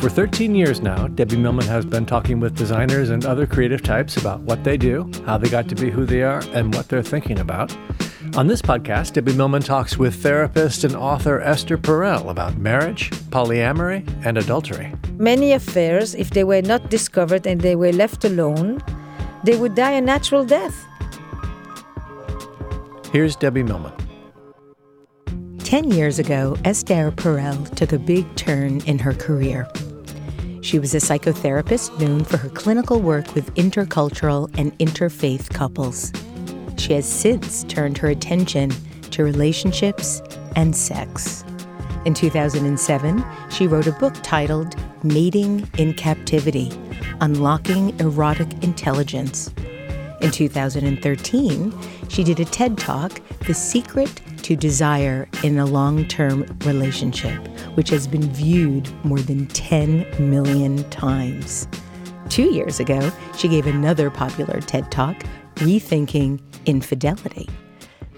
For 13 years now, Debbie Millman has been talking with designers and other creative types about what they do, how they got to be who they are, and what they're thinking about. On this podcast, Debbie Millman talks with therapist and author Esther Perel about marriage, polyamory, and adultery. Many affairs, if they were not discovered and they were left alone, they would die a natural death. Here's Debbie Millman. Ten years ago, Esther Perel took a big turn in her career. She was a psychotherapist known for her clinical work with intercultural and interfaith couples. She has since turned her attention to relationships and sex. In 2007, she wrote a book titled Mating in Captivity Unlocking Erotic Intelligence. In 2013, she did a TED Talk, The Secret to Desire in a Long Term Relationship, which has been viewed more than 10 million times. Two years ago, she gave another popular TED Talk, Rethinking Infidelity.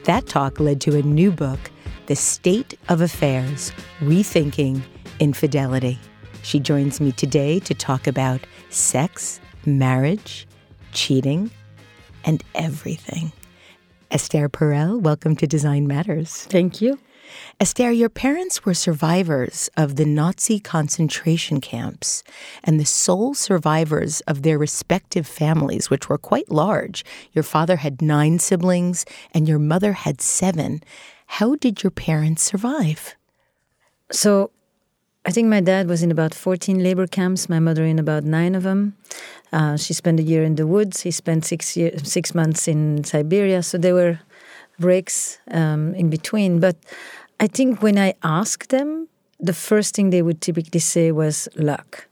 That talk led to a new book, The State of Affairs Rethinking Infidelity. She joins me today to talk about sex, marriage, cheating, and everything. Esther Perel, welcome to Design Matters. Thank you. Esther, your parents were survivors of the Nazi concentration camps and the sole survivors of their respective families, which were quite large. Your father had nine siblings and your mother had seven. How did your parents survive? So, I think my dad was in about 14 labor camps, my mother in about nine of them. Uh, she spent a year in the woods. He spent six year, six months in Siberia. So there were breaks um, in between. But I think when I asked them, the first thing they would typically say was luck.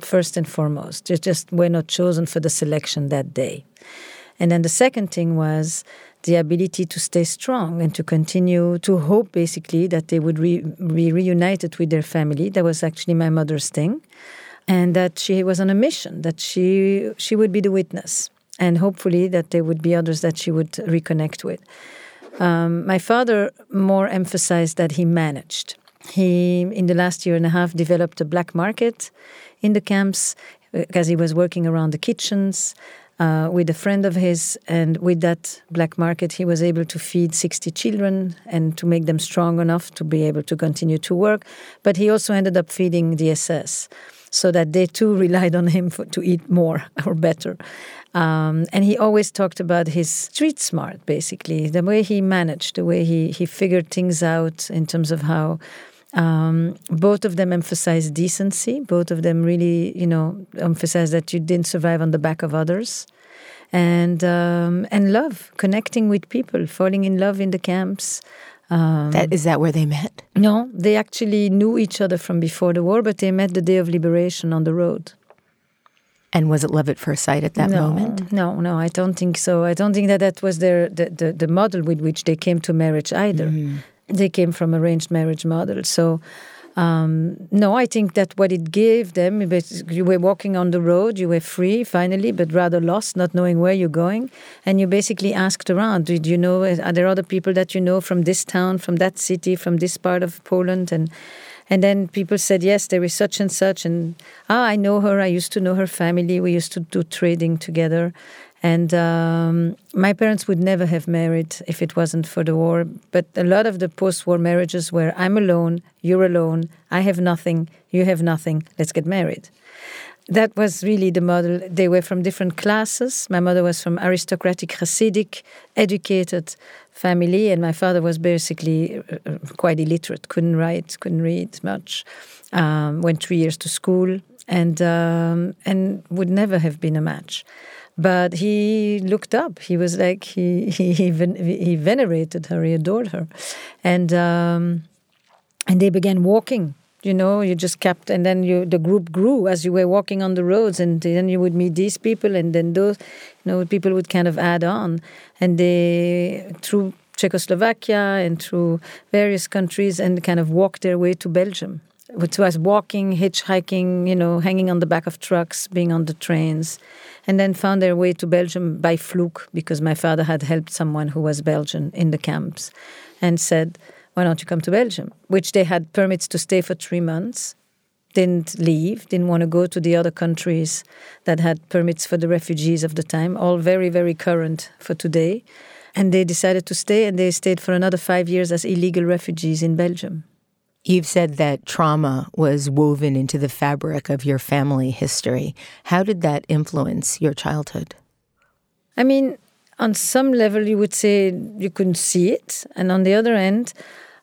First and foremost, they just were not chosen for the selection that day. And then the second thing was the ability to stay strong and to continue to hope, basically, that they would re- be reunited with their family. That was actually my mother's thing and that she was on a mission that she she would be the witness. And hopefully that there would be others that she would reconnect with. Um, my father more emphasized that he managed. He in the last year and a half developed a black market in the camps because uh, he was working around the kitchens uh, with a friend of his, and with that black market, he was able to feed 60 children and to make them strong enough to be able to continue to work. But he also ended up feeding the SS so that they too relied on him for, to eat more or better. Um, and he always talked about his street smart, basically, the way he managed, the way he, he figured things out in terms of how um, both of them emphasized decency. Both of them really, you know, emphasized that you didn't survive on the back of others. And um, and love, connecting with people, falling in love in the camps, um, that is that where they met? No, they actually knew each other from before the war, but they met the day of liberation on the road. And was it love at first sight at that no, moment? No, no, I don't think so. I don't think that that was their the, the, the model with which they came to marriage either. Mm. They came from arranged marriage model. So Um, no, I think that what it gave them, you were walking on the road, you were free finally, but rather lost, not knowing where you're going. And you basically asked around, did you know, are there other people that you know from this town, from that city, from this part of Poland? And and then people said, yes, there is such and such. And ah, I know her. I used to know her family. We used to do trading together. And um, my parents would never have married if it wasn't for the war. But a lot of the post war marriages were I'm alone, you're alone, I have nothing, you have nothing, let's get married. That was really the model. They were from different classes. My mother was from aristocratic Hasidic, educated family, and my father was basically uh, uh, quite illiterate, couldn't write, couldn't read much, um, went three years to school, and um, and would never have been a match but he looked up. He was like he he he, he venerated her. He adored her, and um, and they began walking. You know, you just kept, and then you the group grew as you were walking on the roads, and then you would meet these people, and then those, you know, people would kind of add on, and they through Czechoslovakia and through various countries, and kind of walked their way to Belgium which was walking, hitchhiking, you know, hanging on the back of trucks, being on the trains, and then found their way to Belgium by fluke because my father had helped someone who was Belgian in the camps and said, Why don't you come to Belgium? Which they had permits to stay for three months, didn't leave, didn't want to go to the other countries that had permits for the refugees of the time, all very, very current for today. And they decided to stay, and they stayed for another five years as illegal refugees in Belgium. You've said that trauma was woven into the fabric of your family history. How did that influence your childhood? I mean, on some level, you would say you couldn't see it. And on the other end,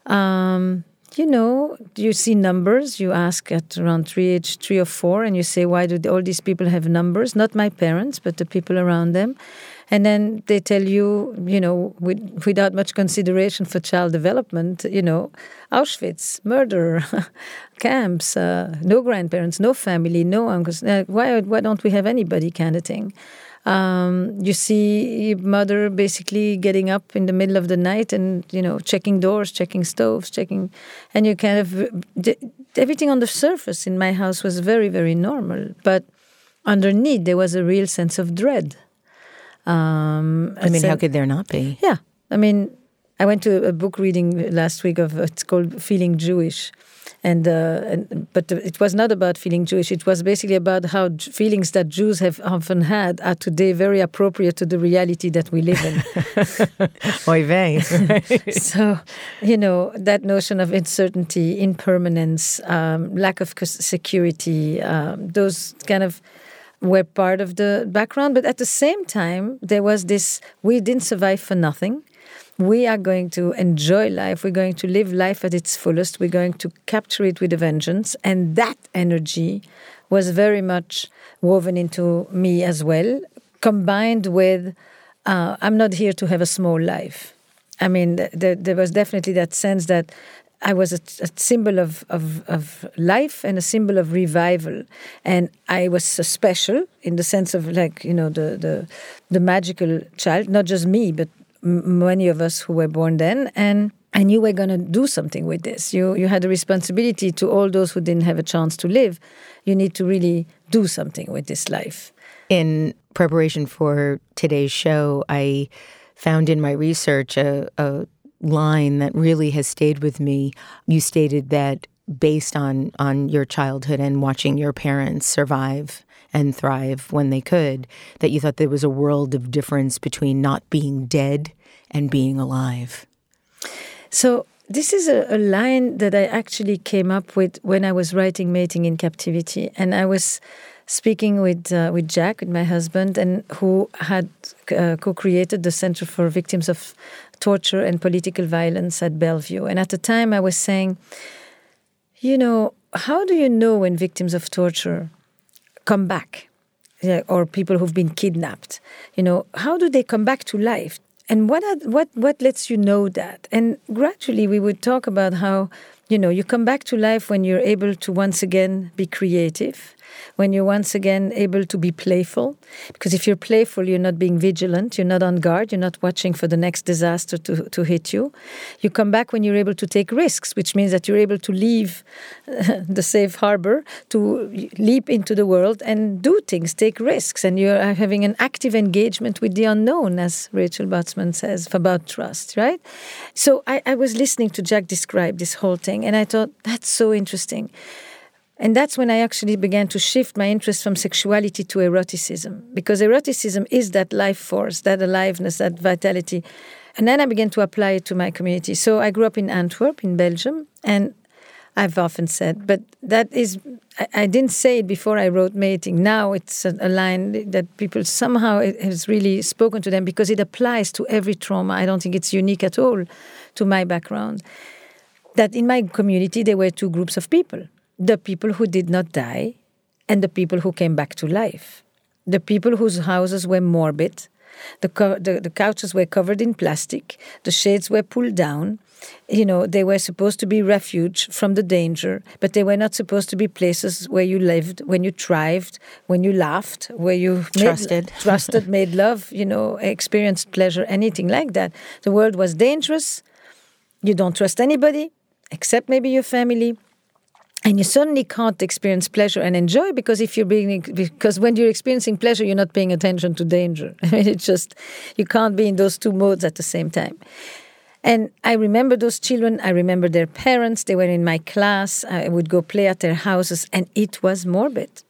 um, you know, you see numbers. You ask at around three age three or four, and you say, "Why do all these people have numbers?" Not my parents, but the people around them and then they tell you, you know, with, without much consideration for child development, you know, Auschwitz, murder, camps, uh, no grandparents, no family, no uncles. Uh, why, why don't we have anybody kind of thing? Um, you see mother basically getting up in the middle of the night and you know checking doors, checking stoves, checking, and you kind of everything on the surface in my house was very very normal, but underneath there was a real sense of dread. Um, I mean, how could there not be? Yeah, I mean, I went to a book reading last week of it's called Feeling Jewish, and, uh, and but it was not about feeling Jewish. It was basically about how feelings that Jews have often had are today very appropriate to the reality that we live in. Oy vey. so, you know, that notion of uncertainty, impermanence, um, lack of security, um, those kind of were part of the background. But at the same time, there was this we didn't survive for nothing. We are going to enjoy life. We're going to live life at its fullest. We're going to capture it with a vengeance. And that energy was very much woven into me as well, combined with uh, I'm not here to have a small life. I mean, there, there was definitely that sense that I was a, a symbol of, of, of, life and a symbol of revival. And I was so special in the sense of like, you know, the, the, the magical child, not just me, but many of us who were born then. And I knew we are going to do something with this. You, you had a responsibility to all those who didn't have a chance to live. You need to really do something with this life. In preparation for today's show, I found in my research a, a line that really has stayed with me. You stated that based on on your childhood and watching your parents survive and thrive when they could, that you thought there was a world of difference between not being dead and being alive. So this is a, a, line that I actually came up with when I was writing Mating in Captivity, and I was speaking with uh, with Jack, my husband, and who had uh, co-created the Center for Victims of Torture and Political Violence at Bellevue. And at the time, I was saying, you know, how do you know when victims of torture come back, or people who've been kidnapped? You know, how do they come back to life? And what are, what what lets you know that? And gradually, we would talk about how you know, you come back to life when you're able to once again be creative, when you're once again able to be playful. Because if you're playful, you're not being vigilant, you're not on guard, you're not watching for the next disaster to, to hit you. You come back when you're able to take risks, which means that you're able to leave the safe harbor, to leap into the world and do things, take risks. And you're having an active engagement with the unknown, as Rachel Botsman says, about trust, right? So I, I was listening to Jack describe this whole thing, and I thought, that's so interesting. And that's when I actually began to shift my interest from sexuality to eroticism, because eroticism is that life force, that aliveness, that vitality. And then I began to apply it to my community. So I grew up in Antwerp, in Belgium, and I've often said, but that is, I, I didn't say it before I wrote Mating. Now it's a, a line that people somehow has really spoken to them because it applies to every trauma. I don't think it's unique at all to my background. That in my community, there were two groups of people the people who did not die and the people who came back to life. The people whose houses were morbid, the, co- the, the, couches were covered in plastic, the shades were pulled down. You know, they were supposed to be refuge from the danger, but they were not supposed to be places where you lived, when you thrived, when you laughed, where you trusted, made, trusted, made love, you know, experienced pleasure, anything like that. The world was dangerous. You don't trust anybody except maybe your family and you certainly can't experience pleasure and enjoy because if you're being because when you're experiencing pleasure you're not paying attention to danger. I mean it's just you can't be in those two modes at the same time. And i remember those children i remember their parents they were in my class. I would go play at their houses and it was morbid.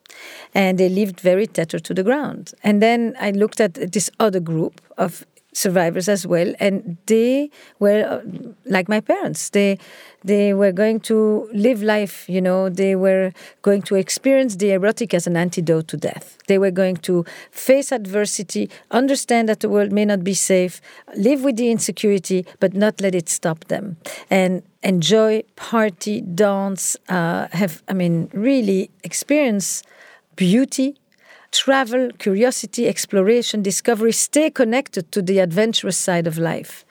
And they lived very tethered to the ground. And then i looked at this other group of survivors as well, and they were like my parents. They they were going to live life. You know, they were going to experience the erotic as an antidote to death. They were going to face adversity, understand that the world may not be safe, live with the insecurity, but not let it stop them, and enjoy, party, dance, uh, have I mean, really experience beauty travel, curiosity, exploration, discovery, stay connected to the adventurous side of life.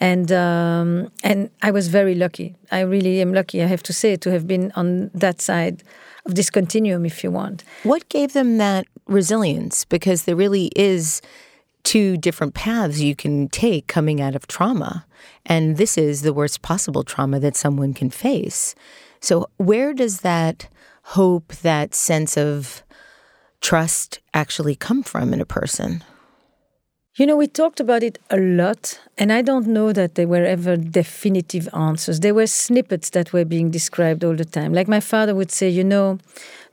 And um, and I was very lucky. I really am lucky, I have to say, to have been on that side of this continuum, if you want. What gave them that resilience? Because there really is two different paths you can take coming out of trauma. And this is the worst possible trauma that someone can face. So, where does that hope, that sense of trust actually come from in a person? You know, we talked about it a lot, and I don't know that there were ever definitive answers. There were snippets that were being described all the time. Like my father would say, you know,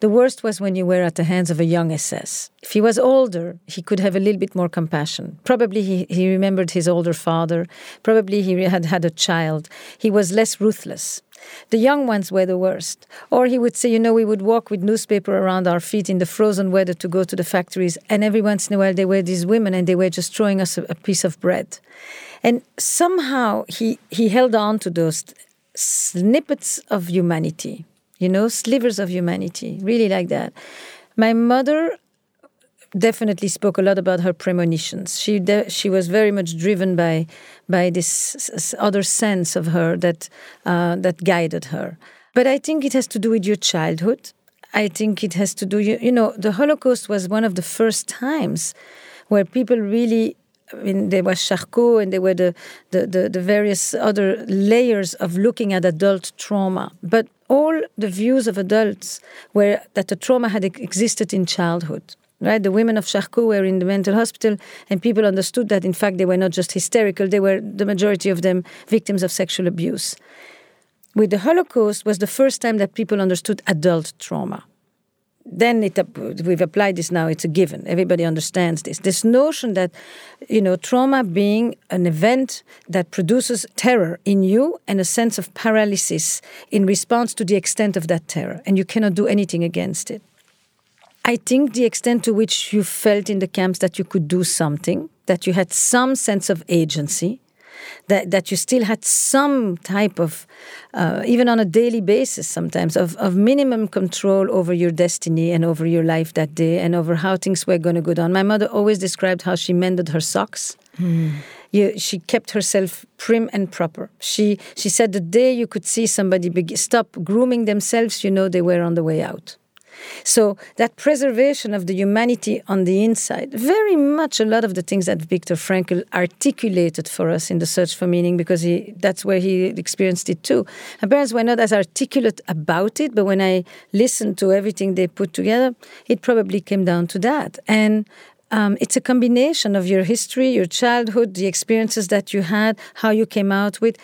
the worst was when you were at the hands of a young SS. If he was older, he could have a little bit more compassion. Probably he, he remembered his older father. Probably he had had a child. He was less ruthless. The young ones were the worst. Or he would say, you know, we would walk with newspaper around our feet in the frozen weather to go to the factories, and every once in a while there were these women and they were just throwing us a, a piece of bread. And somehow he, he held on to those snippets of humanity, you know, slivers of humanity, really like that. My mother definitely spoke a lot about her premonitions. She she was very much driven by by this other sense of her that uh, that guided her. But I think it has to do with your childhood. I think it has to do you, you know the Holocaust was one of the first times where people really I mean, there was Charcot and there were the, the, the, the, various other layers of looking at adult trauma. But all the views of adults were that the trauma had existed in childhood right? The women of Charcot were in the mental hospital, and people understood that, in fact, they were not just hysterical, they were, the majority of them, victims of sexual abuse. With the Holocaust was the first time that people understood adult trauma. Then it, we've applied this now, it's a given. Everybody understands this. This notion that, you know, trauma being an event that produces terror in you and a sense of paralysis in response to the extent of that terror, and you cannot do anything against it. I think the extent to which you felt in the camps that you could do something, that you had some sense of agency, that, that you still had some type of, uh, even on a daily basis sometimes, of, of minimum control over your destiny and over your life that day and over how things were going to go down. My mother always described how she mended her socks You, she kept herself prim and proper. She she said the day you could see somebody be- stop grooming themselves, you know they were on the way out. So that preservation of the humanity on the inside, very much a lot of the things that Viktor Frankl articulated for us in the search for meaning, because he that's where he experienced it too. My parents were not as articulate about it, but when I listened to everything they put together, it probably came down to that. And um, it's a combination of your history, your childhood, the experiences that you had, how you came out with.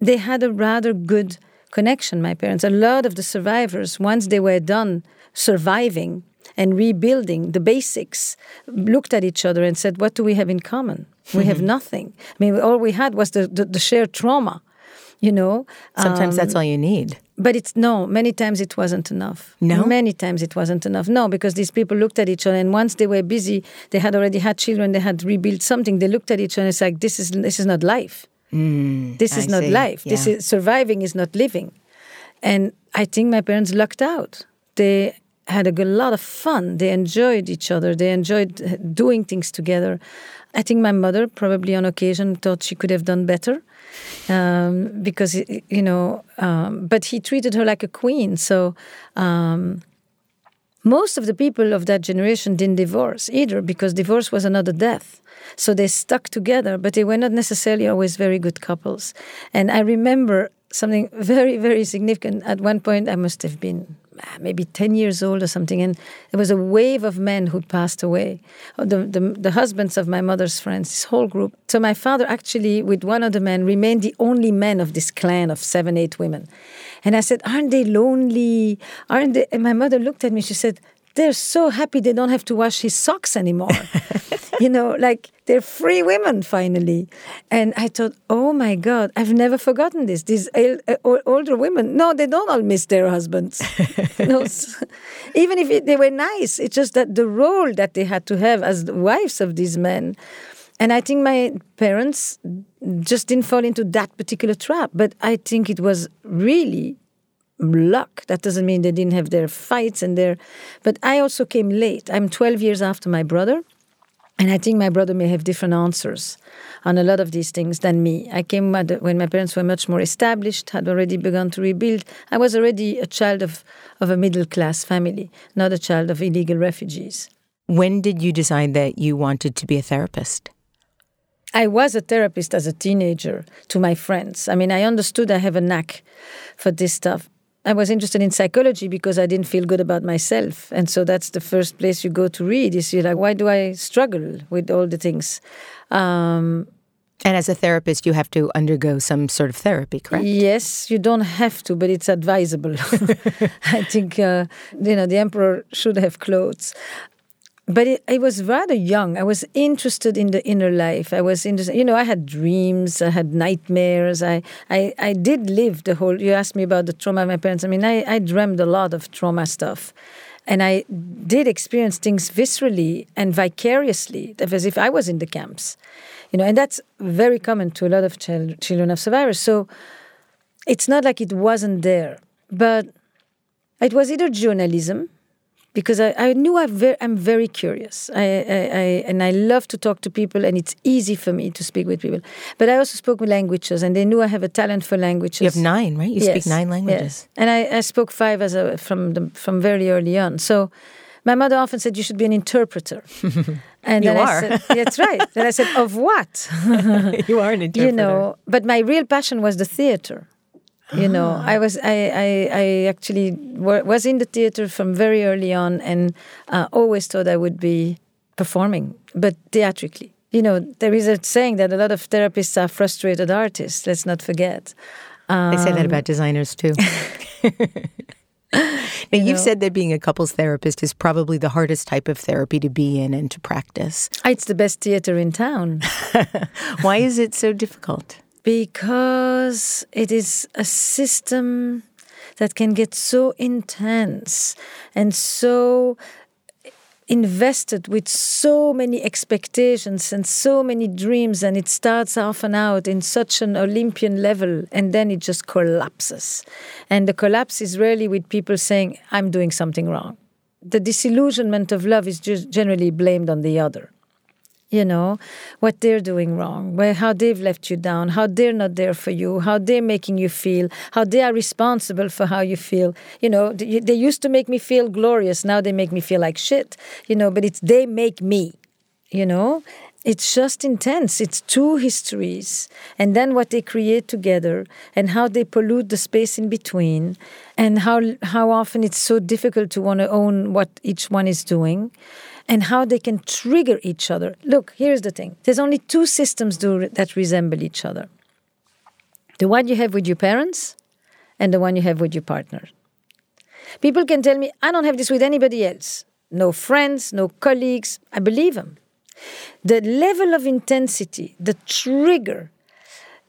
They had a rather good connection, my parents. A lot of the survivors, once they were done surviving and rebuilding the basics, looked at each other and said, What do we have in common? We have nothing. I mean, all we had was the, the, the shared trauma, you know? Sometimes Um, that's all you need. but it's no, many times it wasn't enough. No? Many times it wasn't enough. No, because these people looked at each other and once they were busy, they had already had children, they had rebuilt something, they looked at each other and it's like, this is this is not life. this is I not see. life. This is surviving is not living. And I think my parents lucked out. They had a lot of fun. They enjoyed each other. They enjoyed uh, doing things together. I think my mother probably on occasion thought she could have done better um, because you know. Um, but he treated her like a queen. So um, most of the people of that generation didn't divorce either because divorce was another death. So they stuck together, but they were not necessarily always very good couples. And I remember something very, very significant. At one point, I must have been Ah, maybe 10 years old or something, and there was a wave of men who passed away. Oh, The, the, the husbands of my mother's friends, this whole group. So my father actually, with one of the men, remained the only man of this clan of seven, eight women. And I said, Aren't they lonely? Aren't they? And my mother looked at me, she said, They're so happy they don't have to wash his socks anymore. you know, like they're free women finally. And I thought, oh my God, I've never forgotten this. These uh, older women, no, they don't all miss their husbands. no, even if it, they were nice, it's just that the role that they had to have as the wives of these men. And I think my parents just didn't fall into that particular trap. But I think it was really luck. That doesn't mean they didn't have their fights and their. But I also came late. I'm 12 years after my brother. And I think my brother may have different answers on a lot of these things than me. I came when my parents were much more established, had already begun to rebuild. I was already a child of, of a middle class family, not a child of illegal refugees. When did you decide that you wanted to be a therapist? I was a therapist as a teenager to my friends. I mean, I understood I have a knack for this stuff. I was interested in psychology because I didn't feel good about myself. And so that's the first place you go to read is you're like, why do I struggle with all the things? Um, And as a therapist, you have to undergo some sort of therapy, correct? Yes, you don't have to, but it's advisable. I think uh, you know the emperor should have clothes. But it, I was rather young. I was interested in the inner life. I was interested. You know, I had dreams. I had nightmares. I, I, I did live the whole. You asked me about the trauma of my parents. I mean, I, I dreamed a lot of trauma stuff, and I did experience things viscerally and vicariously, as if I was in the camps. You know, and that's very common to a lot of chil- children of survivors. So it's not like it wasn't there, but it was either journalism, because I, I knew I'm very, I'm very curious, I, I, I, and I love to talk to people, and it's easy for me to speak with people. But I also spoke with languages, and they knew I have a talent for languages. You have nine, right? You speak nine languages. Yes. And I, I spoke five as a, from the, from very early on. So my mother often said you should be an interpreter. and You are. Said, that's right. Then I said, of what? you are an interpreter. you know but my real passion was the theater you know i was i i, I actually wa- was in the theater from very early on and uh, always thought i would be performing but theatrically you know there is a saying that a lot of therapists are frustrated artists let's not forget They say that about designers too. now, you've know. said that being a couples therapist is probably the hardest type of therapy to be in and to practice. it's the best theater in town Why is it so difficult? Because it is a system that can get so intense and so invested with so many expectations and so many dreams and it starts often out in such an olympian level and then it just collapses. And the collapse is rarely with people saying i'm doing something wrong. The disillusionment of love is just generally blamed on the other you know what they're doing wrong how they've left you down how they're not there for you how they're making you feel how they are responsible for how you feel. You know they used to make me feel glorious. Now they make me feel like shit you know but it's they make me you know? It's just intense. It's two histories and then what they create together and how they pollute the space in between and how how often it's so difficult to want to own what each one is doing and how they can trigger each other. Look, here's the thing there's only two systems do, that resemble each other the one you have with your parents and the one you have with your partner. People can tell me, I don't have this with anybody else. No friends, no colleagues. I believe them. The level of intensity, the trigger,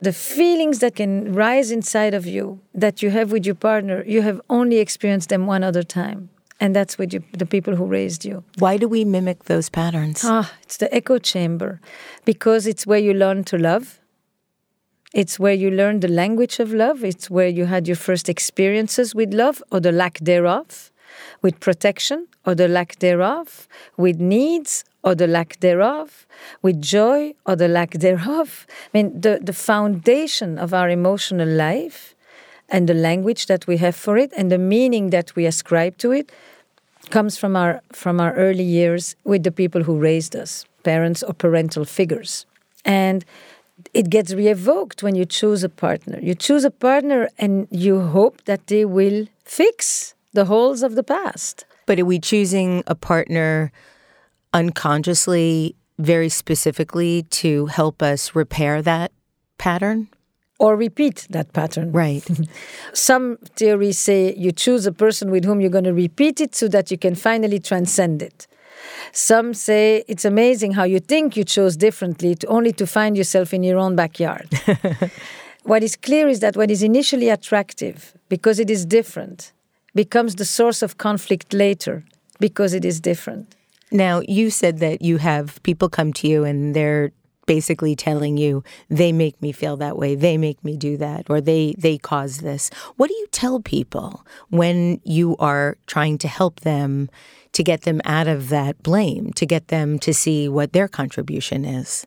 the feelings that can rise inside of you that you have with your partner, you have only experienced them one other time and that's with you, the people who raised you. Why do we mimic those patterns? Ah, it's the echo chamber, because it's where you learn to love. It's where you learn the language of love. It's where you had your first experiences with love or the lack thereof, with protection or the lack thereof, with needs or the lack thereof, with joy or the lack thereof. I mean, the, the foundation of our emotional life and the language that we have for it and the meaning that we ascribe to it comes from our from our early years with the people who raised us, parents or parental figures. And it gets re-evoked when you choose a partner. You choose a partner and you hope that they will fix the holes of the past. But are we choosing a partner unconsciously, very specifically to help us repair that pattern? Or repeat that pattern. Right. Some theories say you choose a person with whom you're going to repeat it so that you can finally transcend it. Some say it's amazing how you think you chose differently to only to find yourself in your own backyard. what is clear is that what is initially attractive because it is different becomes the source of conflict later because it is different. Now, you said that you have people come to you and they're basically telling you they make me feel that way, they make me do that, or they they cause this. What do you tell people when you are trying to help them to get them out of that blame, to get them to see what their contribution is?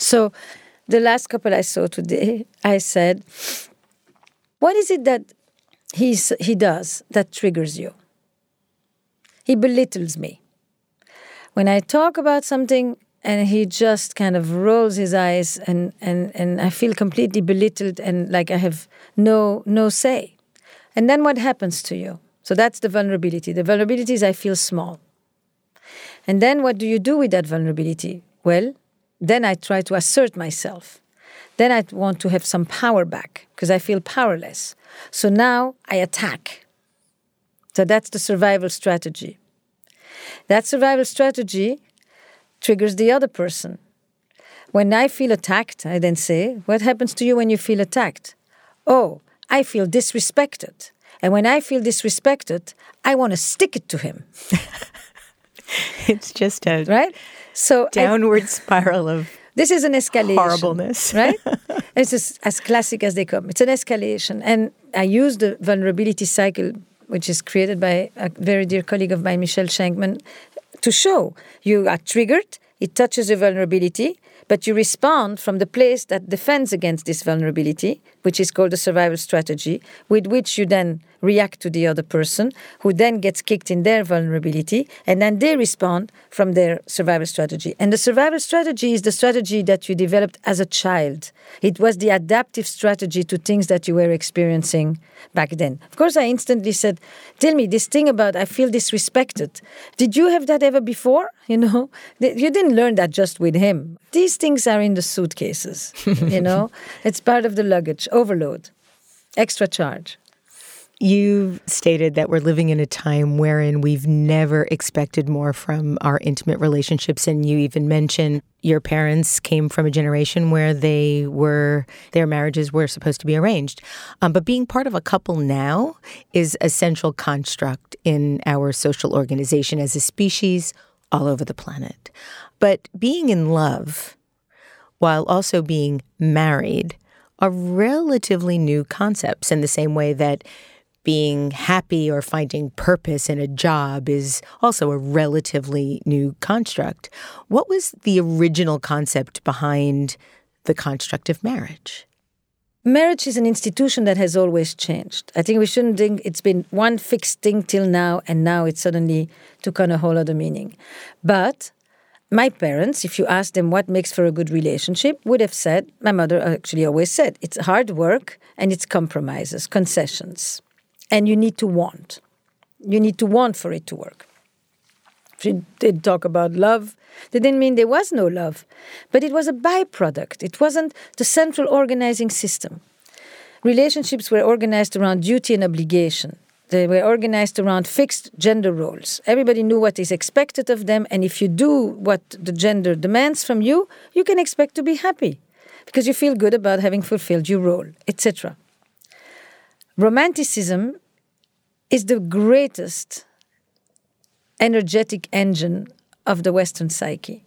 So, the last couple I saw today, I said, "What is it that he's he does that triggers you?" He belittles me. When I talk about something and he just kind of rolls his eyes and, and, and I feel completely belittled and like I have no no say. And then what happens to you? So that's the vulnerability. The vulnerability is I feel small. And then what do you do with that vulnerability? Well, then I try to assert myself. Then I want to have some power back because I feel powerless. So now I attack. So that's the survival strategy. That survival strategy triggers the other person. When I feel attacked, I then say, What happens to you when you feel attacked? Oh, I feel disrespected. And when I feel disrespected, I want to stick it to him. it's just a right. So downward I, spiral of this is an escalation, horribleness, right? it's as, as classic as they come. It's an escalation, and I use the vulnerability cycle, which is created by a very dear colleague of mine, Michele Scheinkman, to show. You are triggered, it touches a vulnerability, but you respond from the place that defends against this vulnerability, which is called a survival strategy, with which you then react to the other person, who then gets kicked in their vulnerability, and then they respond from their survival strategy. And the survival strategy is the strategy that you developed as a child. It was the adaptive strategy to things that you were experiencing back then. Of course, I instantly said, Tell me this thing about I feel disrespected. Did you have that ever before? You know, you didn't learn that just with him. These things are in the suitcases, you know, it's part of the luggage, overload, extra charge. You've stated that we're living in a time wherein we've never expected more from our intimate relationships. And you even mentioned your parents came from a generation where they were, their marriages were supposed to be arranged. Um, but being part of a couple now is a central construct in our social organization as a species all over the planet. But being in love while also being married are relatively new concepts in the same way that being happy or finding purpose in a job is also a relatively new construct. What was the original concept behind the construct of marriage? Marriage is an institution that has always changed. I think we shouldn't think it's been one fixed thing till now, and now it suddenly took on a whole other meaning. But my parents, if you ask them what makes for a good relationship, would have said, my mother actually always said, it's hard work and it's compromises, concessions. And you need to want. You need to want for it to work. She did talk about love. They didn't mean there was no love, but it was a byproduct. It wasn't the central organizing system. Relationships were organized around duty and obligation. They were organized around fixed gender roles. Everybody knew what is expected of them, and if you do what the gender demands from you, you can expect to be happy because you feel good about having fulfilled your role, etc. Romanticism is the greatest energetic engine of the Western psyche.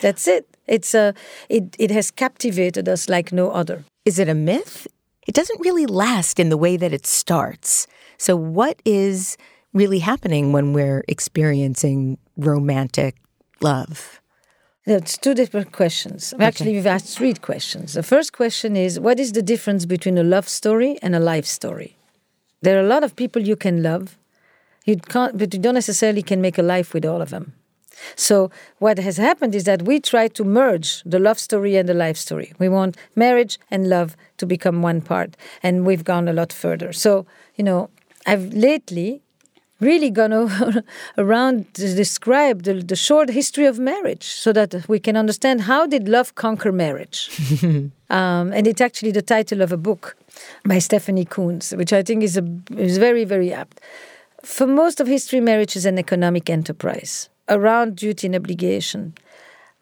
That's it. It's a, it, it has captivated us like no other. Is it a myth? It doesn't really last in the way that it starts. So, what is really happening when we're experiencing romantic love? That's two different questions. Okay. Actually, we've asked three questions. The first question is What is the difference between a love story and a life story? There are a lot of people you can love, you can't, but you don't necessarily can make a life with all of them. So what has happened is that we try to merge the love story and the life story. We want marriage and love to become one part, and we've gone a lot further. So you know, I've lately really gone over, around to describe the, the short history of marriage so that we can understand how did love conquer marriage. Um, and it's actually the title of a book by stephanie coontz which i think is, a, is very very apt. For most of history marriage is an economic enterprise around duty and obligation.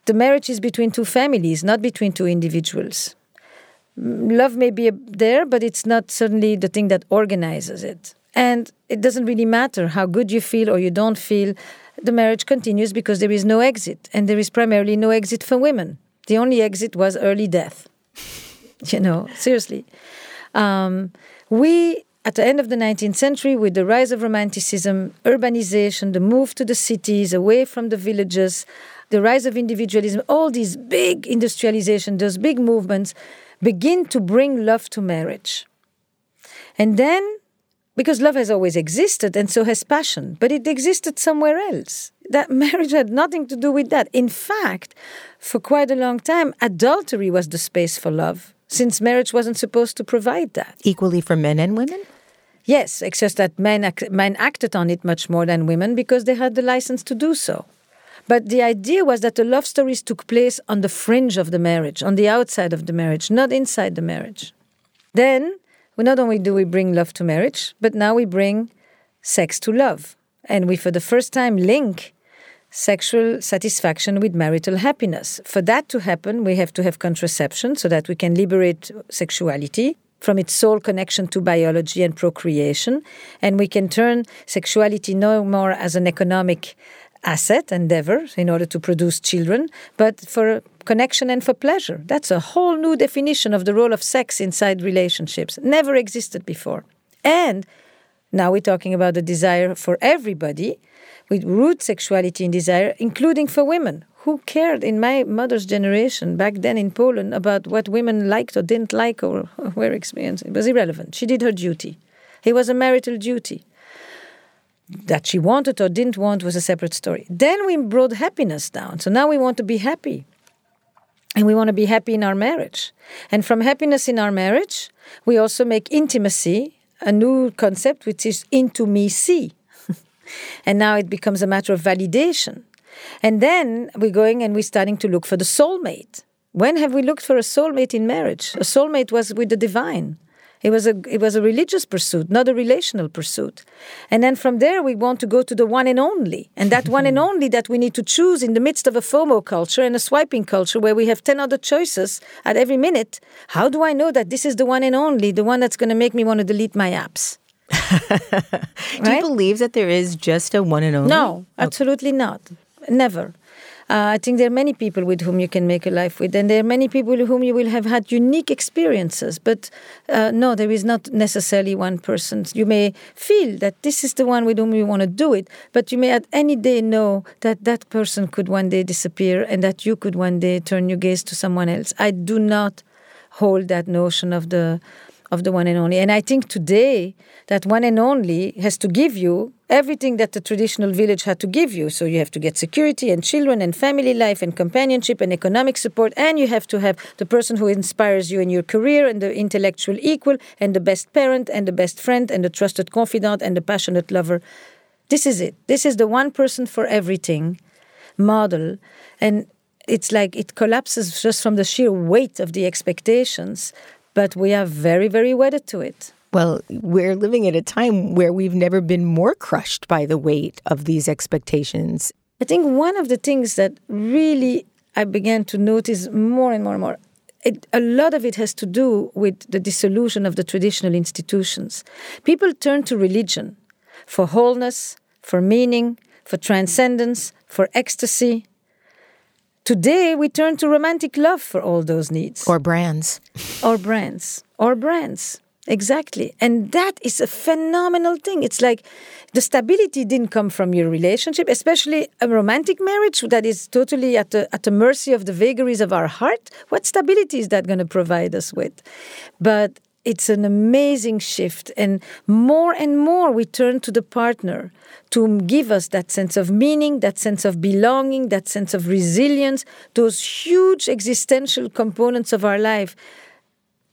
The marriage is between two families not between two individuals. Love may be there but it's not certainly the thing that organizes it and it doesn't really matter how good you feel or you don't feel, the marriage continues because there is no exit. And there is primarily no exit for women. The only exit was early death. you know, seriously. Um, we, at the end of the 19th century, with the rise of Romanticism, urbanization, the move to the cities, away from the villages, the rise of individualism, all these big industrialization, those big movements begin to bring love to marriage. And then because love has always existed and so has passion, but it existed somewhere else. That marriage had nothing to do with that. In fact, for quite a long time, adultery was the space for love, since marriage wasn't supposed to provide that. Equally for men and women? Yes, except that men, act- men acted on it much more than women because they had the license to do so. But the idea was that the love stories took place on the fringe of the marriage, on the outside of the marriage, not inside the marriage. Then we not only do we bring love to marriage, but now we bring sex to love. And we, for the first time, link sexual satisfaction with marital happiness. For that to happen, we have to have contraception so that we can liberate sexuality from its sole connection to biology and procreation. And we can turn sexuality no more as an economic asset, endeavor, in order to produce children, but for connection and for pleasure. That's a whole new definition of the role of sex inside relationships. Never existed before. And now we're talking about the desire for everybody with root sexuality and desire, including for women. Who cared in my mother's generation back then in Poland about what women liked or didn't like or were experiencing? It was irrelevant. She did her duty. It was a marital duty that she wanted or didn't want was a separate story. Then we brought happiness down. So now we want to be happy. And we want to be happy in our marriage. And from happiness in our marriage, we also make intimacy a new concept, which is into me see. and now it becomes a matter of validation. And then we're going and we're starting to look for the soulmate. When have we looked for a soulmate in marriage? A soulmate was with the divine. It was a it was a religious pursuit, not a relational pursuit. And then from there we want to go to the one and only. And that one and only that we need to choose in the midst of a FOMO culture and a swiping culture where we have 10 other choices at every minute. How do I know that this is the one and only, the one that's going to make me want to delete my apps? do you believe that there is just a one and only? No, absolutely okay. not. Never. Uh, I think there are many people with whom you can make a life with, and there are many people with whom you will have had unique experiences. But uh, no, there is not necessarily one person. You may feel that this is the one with whom you want to do it, but you may at any day know that that person could one day disappear and that you could one day turn your gaze to someone else. I do not hold that notion of the of the one and only. And I think today that one and only has to give you everything that the traditional village had to give you. So you have to get security and children and family life and companionship and economic support, and you have to have the person who inspires you in your career and the intellectual equal and the best parent and the best friend and the trusted confidant and the passionate lover. This is it. This is the one person for everything model. And it's like it collapses just from the sheer weight of the expectations but we are very, very wedded to it. Well, we're living at a time where we've never been more crushed by the weight of these expectations. I think one of the things that really I began to notice more and more and more, it, a lot of it has to do with the dissolution of the traditional institutions. People turn to religion for wholeness, for meaning, for transcendence, for ecstasy, Today, we turn to romantic love for all those needs. Or brands. or brands. Or brands. Exactly. And that is a phenomenal thing. It's like the stability didn't come from your relationship, especially a romantic marriage that is totally at the, at the mercy of the vagaries of our heart. What stability is that going to provide us with? But it's an amazing shift. And more and more we turn to the partner to give us that sense of meaning, that sense of belonging, that sense of resilience, those huge existential components of our life.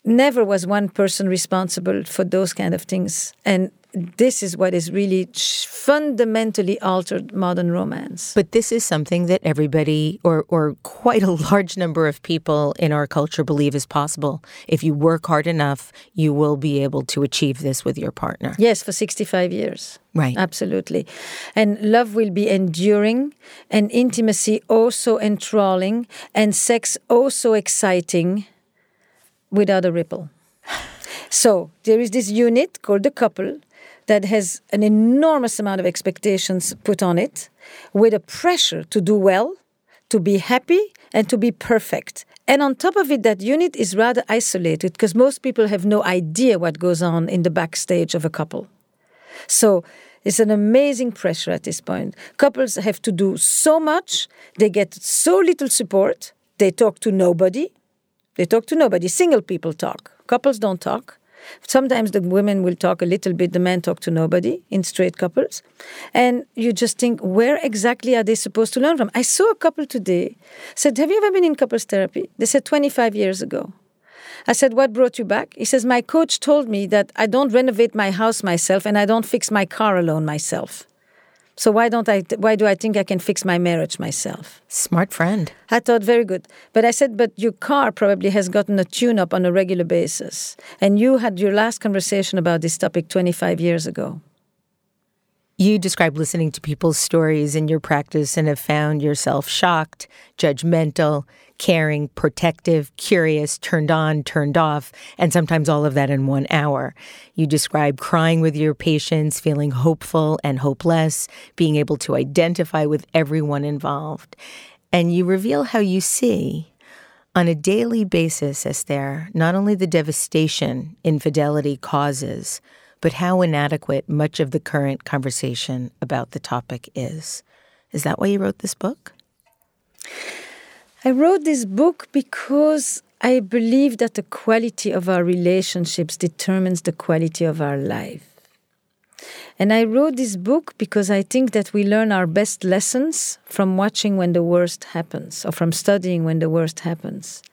Never was one person responsible for those kind of things. And this is what is really fundamentally altered modern romance. But this is something that everybody, or, or quite a large number of people in our culture, believe is possible. If you work hard enough, you will be able to achieve this with your partner. Yes, for 65 years. Right. Absolutely. And love will be enduring, and intimacy also enthralling, and sex also exciting without a ripple. So there is this unit called the couple that has an enormous amount of expectations put on it with a pressure to do well, to be happy, and to be perfect. And on top of it, that unit is rather isolated because most people have no idea what goes on in the backstage of a couple. So it's an amazing pressure at this point. Couples have to do so much, they get so little support, they talk to nobody. They talk to nobody. Single people talk, couples don't talk. Sometimes the women will talk a little bit, the men talk to nobody in straight couples. And you just think, where exactly are they supposed to learn from? I saw a couple today said, Have you ever been in couples therapy? They said 25 years ago. I said, What brought you back? He says, My coach told me that I don't renovate my house myself and I don't fix my car alone myself. So why don't I? Why do I think I can fix my marriage myself? Smart friend. I thought very good, but I said, but your car probably has gotten a tune-up on a regular basis, and you had your last conversation about this topic 25 years ago. You describe listening to people's stories in your practice and have found yourself shocked, judgmental, caring, protective, curious, turned on, turned off, and sometimes all of that in one hour. You describe crying with your patients, feeling hopeful and hopeless, being able to identify with everyone involved. And you reveal how you see on a daily basis, Esther, not only the devastation infidelity causes, but how inadequate much of the current conversation about the topic is. Is that why you wrote this book? I wrote this book because I believe that the quality of our relationships determines the quality of our life. And I wrote this book because I think that we learn our best lessons from watching when the worst happens or from studying when the worst happens.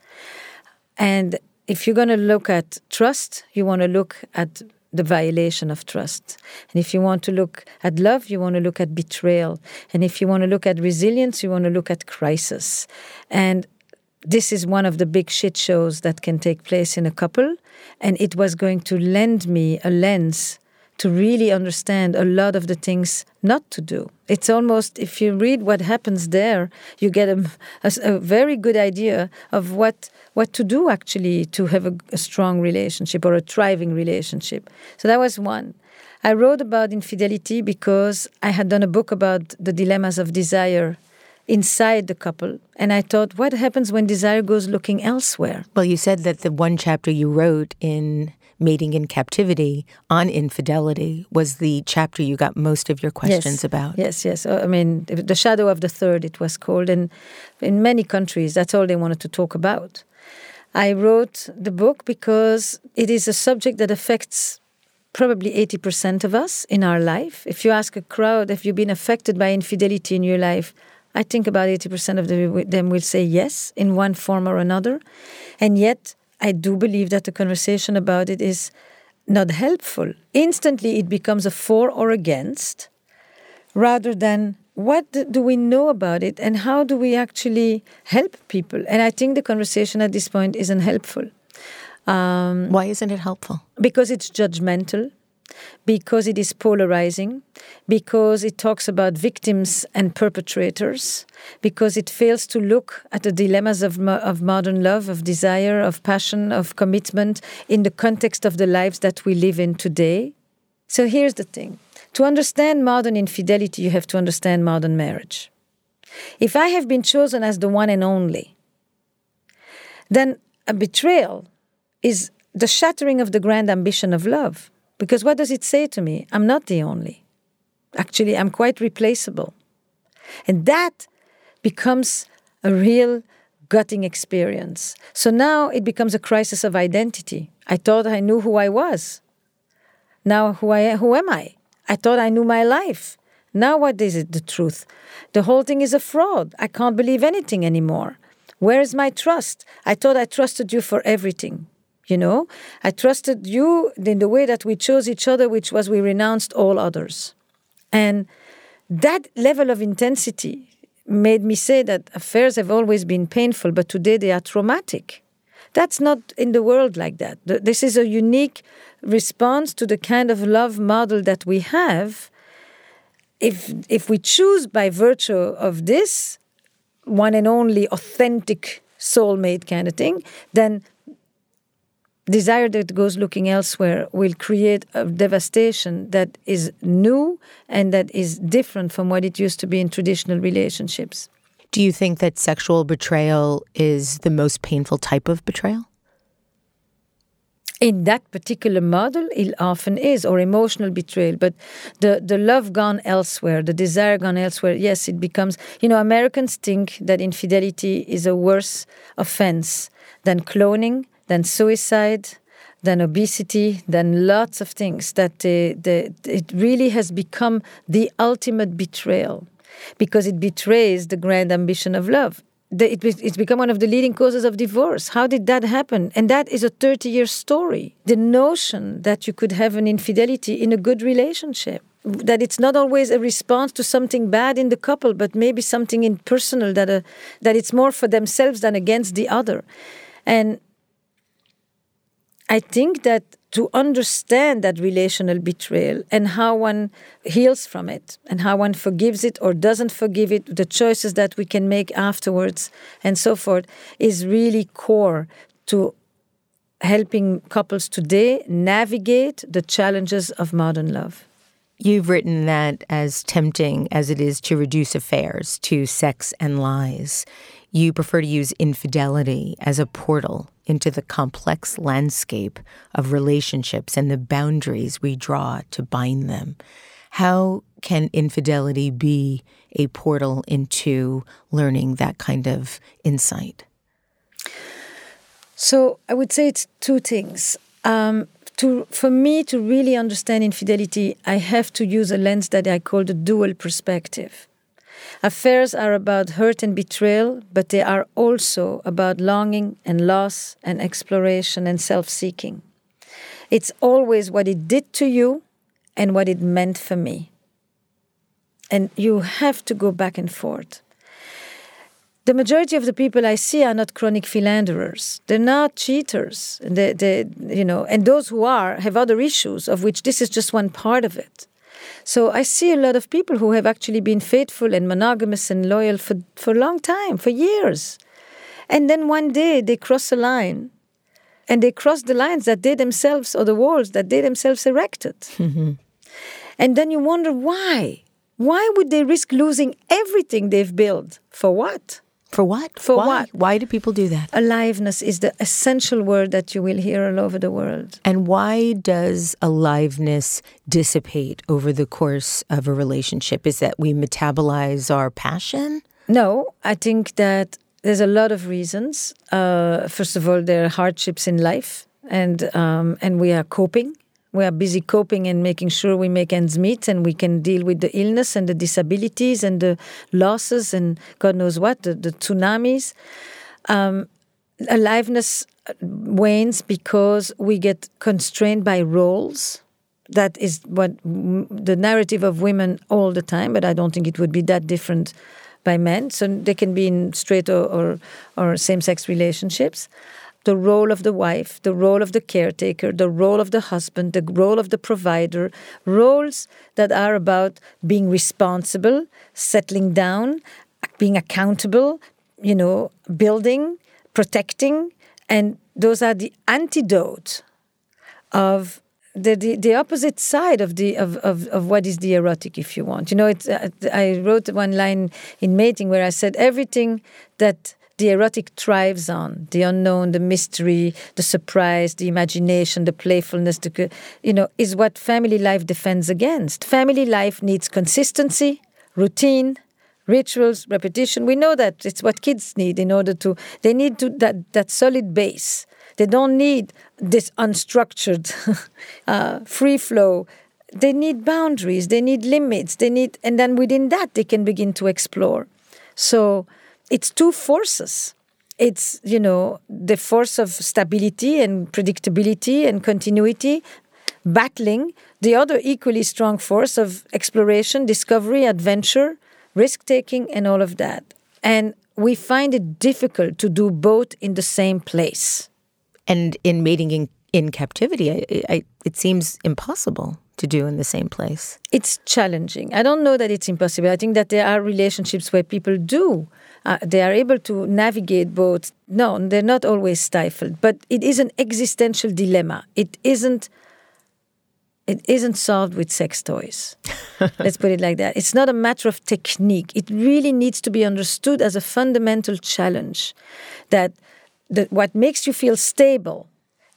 And if you're going to look at trust, you want to look at the violation of trust. And if you want to look at love, you want to look at betrayal. And if you want to look at resilience, you want to look at crisis. And this is one of the big shit shows that can take place in a couple. And it was going to lend me a lens to really understand a lot of the things not to do. It's almost, if you read what happens there, you get a, a, a very good idea of what, what to do actually to have a, a strong relationship or a thriving relationship. So that was one. I wrote about infidelity because I had done a book about the dilemmas of desire inside the couple. And I thought, what happens when desire goes looking elsewhere? Well, you said that the one chapter you wrote in Mating in Captivity on infidelity was the chapter you got most of your questions yes. about. Yes, yes. Uh, I mean, The Shadow of the Third, it was called. And in many countries, that's all they wanted to talk about. I wrote the book because it is a subject that affects probably 80% of us in our life. If you ask a crowd, have you been affected by infidelity in your life? I think about 80% of them will say yes in one form or another. And yet, I do believe that the conversation about it is not helpful. Instantly, it becomes a for or against rather than what do we know about it and how do we actually help people? And I think the conversation at this point isn't helpful. Um, Why isn't it helpful? Because it's judgmental because it is polarizing, because it talks about victims and perpetrators, because it fails to look at the dilemmas of, of modern love, of desire, of passion, of commitment in the context of the lives that we live in today. So here's the thing to understand modern infidelity, you have to understand modern marriage. If I have been chosen as the one and only, then a betrayal is the shattering of the grand ambition of love. Because what does it say to me? I'm not the only. Actually, I'm quite replaceable. And that becomes a real gutting experience. So now it becomes a crisis of identity. I thought I knew who I was. Now who I who am I? I thought I knew my life. Now what is it the truth? The whole thing is a fraud. I can't believe anything anymore. Where is my trust? I thought I trusted you for everything. You know, I trusted you in the way that we chose each other, which was we renounced all others. And that level of intensity made me say that affairs have always been painful, but today they are traumatic. That's not in the world like that. This is a unique response to the kind of love model that we have. If, if we choose by virtue of this one and only authentic soulmate kind of thing, then desire that goes looking elsewhere will create a devastation that is new and that is different from what it used to be in traditional relationships. Do you think that sexual betrayal is the most painful type of betrayal? In that particular model, it often is, or emotional betrayal. But the, the love gone elsewhere, the desire gone elsewhere, yes, it becomes. You know, Americans think that infidelity is a worse offense than cloning, than suicide, than obesity, than lots of things. That the, the, it really has become the ultimate betrayal because it betrays the grand ambition of love. It, it's become one of the leading causes of divorce. How did that happen? And that is a 30 year story. The notion that you could have an infidelity in a good relationship, that it's not always a response to something bad in the couple, but maybe something impersonal that, uh, that it's more for themselves than against the other. And I think that to understand that relational betrayal and how one heals from it and how one forgives it or doesn't forgive it, the choices that we can make afterwards and so forth is really core to helping couples today navigate the challenges of modern love. You've written that as tempting as it is to reduce affairs to sex and lies, you prefer to use infidelity as a portal into the complex landscape of relationships and the boundaries we draw to bind them. How can infidelity be a portal into learning that kind of insight? So I would say it's two things. Um, to, for me to really understand infidelity, I have to use a lens that I call the dual perspective. Affairs are about hurt and betrayal, but they are also about longing and loss and exploration and self seeking. It's always what it did to you and what it meant for me. And you have to go back and forth. The majority of the people I see are not chronic philanderers. They're not cheaters. They, they, you know, and those who are have other issues, of which this is just one part of it. So I see a lot of people who have actually been faithful and monogamous and loyal for, for a long time, for years. And then one day they cross a line and they cross the lines that they themselves or the walls that they themselves erected. Mm-hmm. And then you wonder why. Why would they risk losing everything they've built? For what? For what? For Why? what? Why do people do that? Aliveness is the essential word that you will hear all over the world. And why does aliveness dissipate over the course of a relationship? Is that we metabolize our passion? No, I think that there's a lot of reasons. Uh, first of all, there are hardships in life, and um, and we are coping. We are busy coping and making sure we make ends meet, and we can deal with the illness and the disabilities and the losses and God knows what the, the tsunamis. Um, aliveness wanes because we get constrained by roles. That is what the narrative of women all the time, but I don't think it would be that different by men. So they can be in straight or, or, or same sex relationships. The role of the wife, the role of the caretaker, the role of the husband, the role of the provider, roles that are about being responsible, settling down, being accountable, you know, building, protecting, and those are the antidote of the, the, the opposite side of the of, of, of what is the erotic if you want. You know it's uh, i wrote one line in mating where i said everything that the erotic thrives on the unknown the mystery the surprise the imagination the playfulness the you know is what family life defends against family life needs consistency routine rituals repetition we know that it's what kids need in order to they need to that that solid base they don't need this unstructured, uh, free flow. They need boundaries. They need limits. They need, and then within that, they can begin to explore. So it's two forces. It's you know the force of stability and predictability and continuity, battling the other equally strong force of exploration, discovery, adventure, risk taking, and all of that. And we find it difficult to do both in the same place. And in mating in, in captivity, I, I, it seems impossible to do in the same place. It's challenging. I don't know that it's impossible. I think that there are relationships where people do. Uh, they are able to navigate both. No, they're not always stifled, but it is an existential dilemma. It isn't. It isn't solved with sex toys. Let's put it like that. It's not a matter of technique. It really needs to be understood as a fundamental challenge that that what makes you feel stable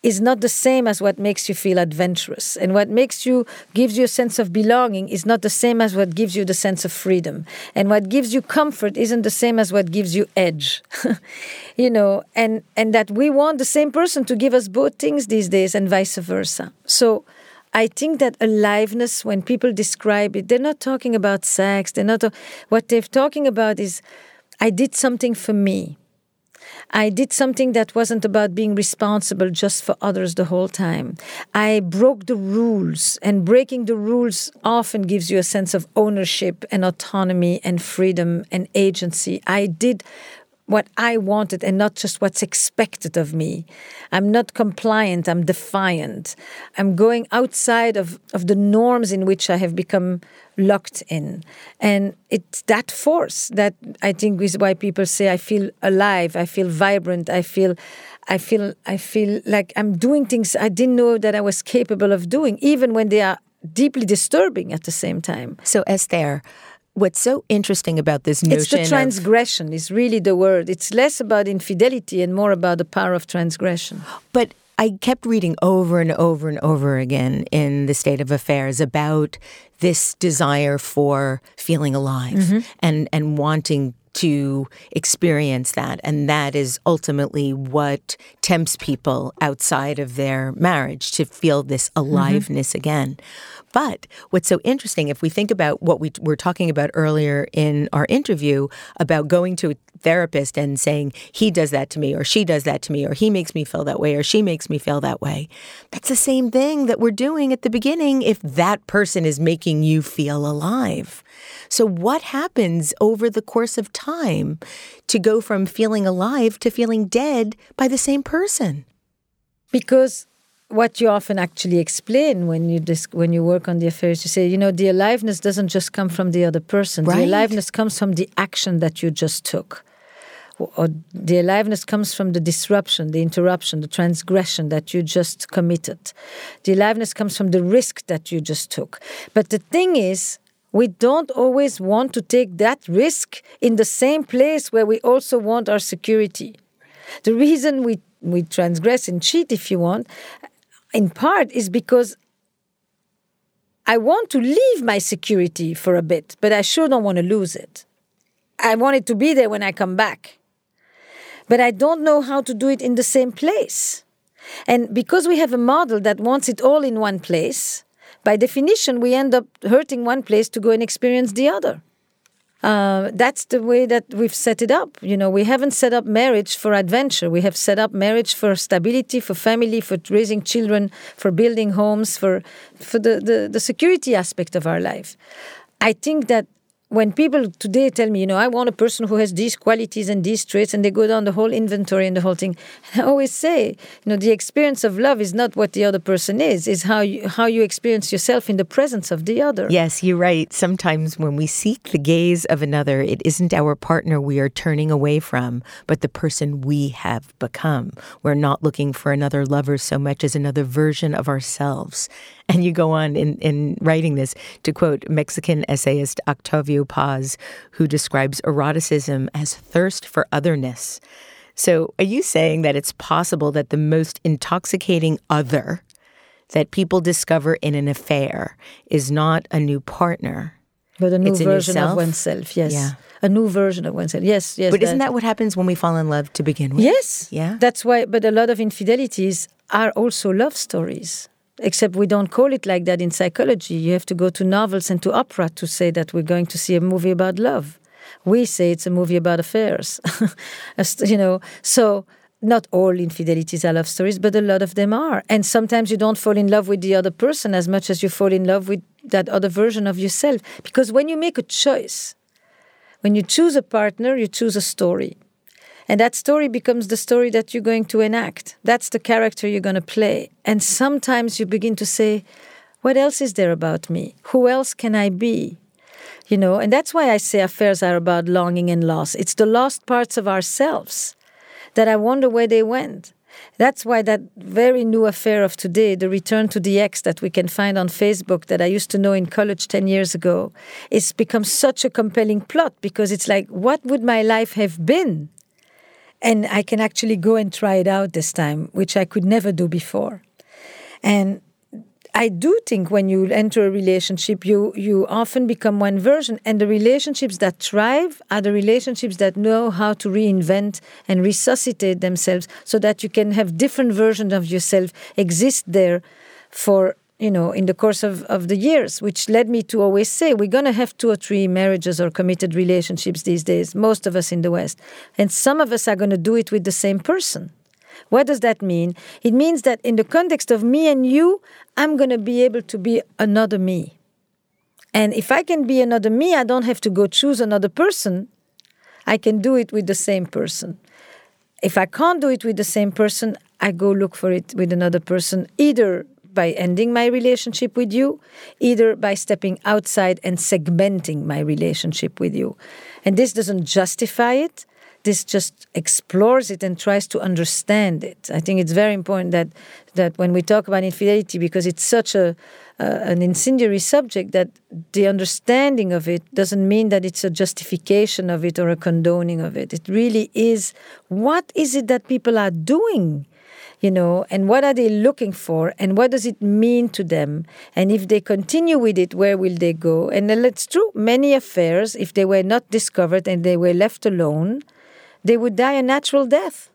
is not the same as what makes you feel adventurous and what makes you gives you a sense of belonging is not the same as what gives you the sense of freedom and what gives you comfort isn't the same as what gives you edge you know and and that we want the same person to give us both things these days and vice versa so I think that aliveness, when people describe it, they're not talking about sex. They're not. What they're talking about is, I did something for me. I did something that wasn't about being responsible just for others the whole time. I broke the rules, and breaking the rules often gives you a sense of ownership and autonomy and freedom and agency. I did what I wanted and not just what's expected of me. I'm not compliant, I'm defiant. I'm going outside of, of the norms in which I have become locked in. And it's that force that I think is why people say I feel alive, I feel vibrant, I feel I feel I feel like I'm doing things I didn't know that I was capable of doing, even when they are deeply disturbing at the same time. So Esther, what's so interesting about this notion it's the transgression of, is really the word it's less about infidelity and more about the power of transgression but I kept reading over and over and over again in the state of affairs about this desire for feeling alive mm-hmm. and and wanting to experience that. And that is ultimately what tempts people outside of their marriage to feel this mm-hmm. aliveness mm-hmm. again. But what's so interesting, if we think about what we were talking about earlier in our interview about going to a therapist and saying, he does that to me, or she does that to me, or he makes me feel that way, or she makes me feel that way, that's the same thing that we're doing at the beginning if that person is making you feel alive. So, what happens over the course of time to go from feeling alive to feeling dead by the same person? Because what you often actually explain when you when you work on the affairs, you say, you know, the aliveness doesn't just come from the other person. Right. The aliveness comes from the action that you just took. Or the aliveness comes from the disruption, the interruption, the transgression that you just committed. The aliveness comes from the risk that you just took. But the thing is, We don't always want to take that risk in the same place where we also want our security. The reason we, we transgress and cheat, if you want, in part is because I want to leave my security for a bit, but I sure don't want to lose it. I want it to be there when I come back. But I don't know how to do it in the same place. And because we have a model that wants it all in one place, by definition, we end up hurting one place to go and experience the other. Uh, that's the way that we've set it up. You know, we haven't set up marriage for adventure. We have set up marriage for stability, for family, for raising children, for building homes, for for the, the, the security aspect of our life. I think that when people today tell me, you know, I want a person who has these qualities and these traits, and they go down the whole inventory and the whole thing, I always say, you know, the experience of love is not what the other person is, is how you how you experience yourself in the presence of the other. Yes, you're right. Sometimes when we seek the gaze of another, it isn't our partner we are turning away from, but the person we have become. We're not looking for another lover so much as another version of ourselves. And you go on in, in writing this to quote Mexican essayist Octavio Paz, who describes eroticism as thirst for otherness. So, are you saying that it's possible that the most intoxicating other that people discover in an affair is not a new partner? But a new It's version of oneself, yes. Yeah. A new version of oneself, yes, yes. But isn't that what happens when we fall in love to begin with? Yes. Yeah. That's why, but a lot of infidelities are also love stories. Except we don't call it like that in psychology. You have to go to novels and to opera to say that we're going to see a movie about love. We say it's a movie about affairs. You know, so not all infidelities are love stories, but a lot of them are. And sometimes you don't fall in love with the other person as much as you fall in love with that other version of yourself. Because when you make a choice, when you choose a partner, you choose a story. And that story becomes the story that you're going to enact. That's the character you're going to play. And sometimes you begin to say, what else is there about me? Who else can I be? You know, and that's why I say affairs are about longing and loss. It's the lost parts of ourselves that I wonder where they went. That's why that very new affair of today, the return to the ex that we can find on Facebook that I used to know in college 10 years ago, it's become such a compelling plot because it's like, what would my life have been? And I can actually go and try it out this time, which I could never do before. And I do think when you enter a relationship, you you often become one version, and the relationships that thrive are the relationships that know how to reinvent and resuscitate themselves, so that you can have different versions of yourself exist there for you know in the course of, of the years which led me to always say we're going to have two or three marriages or committed relationships these days most of us in the west and some of us are going to do it with the same person what does that mean? It means that in the context of me and you, I'm going to be able to be another me. And if I can be another me, I don't have to go choose another person. I can do it with the same person. If I can't do it with the same person, I go look for it with another person, either by ending my relationship with you, either by stepping outside and segmenting my relationship with you. And this doesn't justify it, this just explores it and tries to understand it. I think it's very important that that when we talk about infidelity, because it's such a uh, an incendiary subject, that the understanding of it doesn't mean that it's a justification of it or a condoning of it. It really is what is it that people are doing you know, and what are they looking for, and what does it mean to them, and if they continue with it, where will they go? And it's true, many affairs, if they were not discovered and they were left alone, they would die a natural death.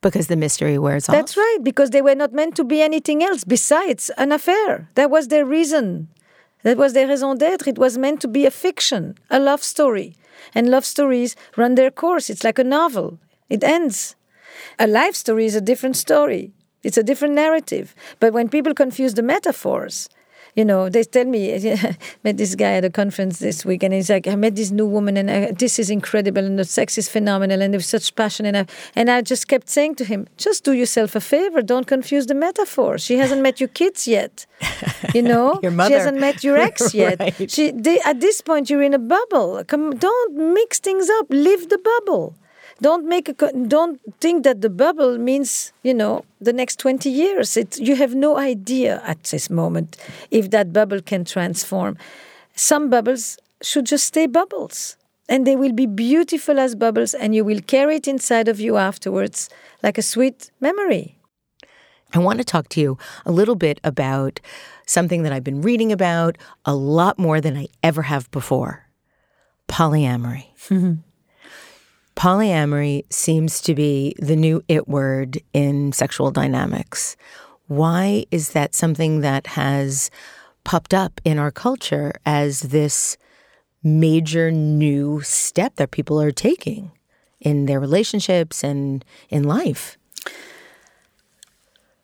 Because the mystery wears off. That's right, because they were not meant to be anything else besides an affair. That was their reason. That was their raison d'etre. It was meant to be a fiction, a love story. And love stories run their course. It's like a novel, it ends. A life story is a different story, it's a different narrative. But when people confuse the metaphors, you know, they tell me, I met this guy at a conference this week, and he's like, I met this new woman, and I, this is incredible, and the sex is phenomenal, and there's such passion. And I, and I just kept saying to him, just do yourself a favor, don't confuse the metaphors. She hasn't met your kids yet. You know, Your she hasn't met your ex yet. Right. She, they, at this point, you're in a bubble. Come, don't mix things up. Live the bubble. Don't make a. Don't think that the bubble means you know the next twenty years. It, you have no idea at this moment if that bubble can transform. some bubbles should just stay bubbles. And they will be beautiful as bubbles, and you will carry it inside of you afterwards like a sweet memory. I want to talk to you a little bit about something that I've been reading about a lot more than I ever have before polyamory. polyamory seems to be the new it word in sexual dynamics. Why is that something that has popped up in our culture as this major new step that people are taking in their relationships and in life?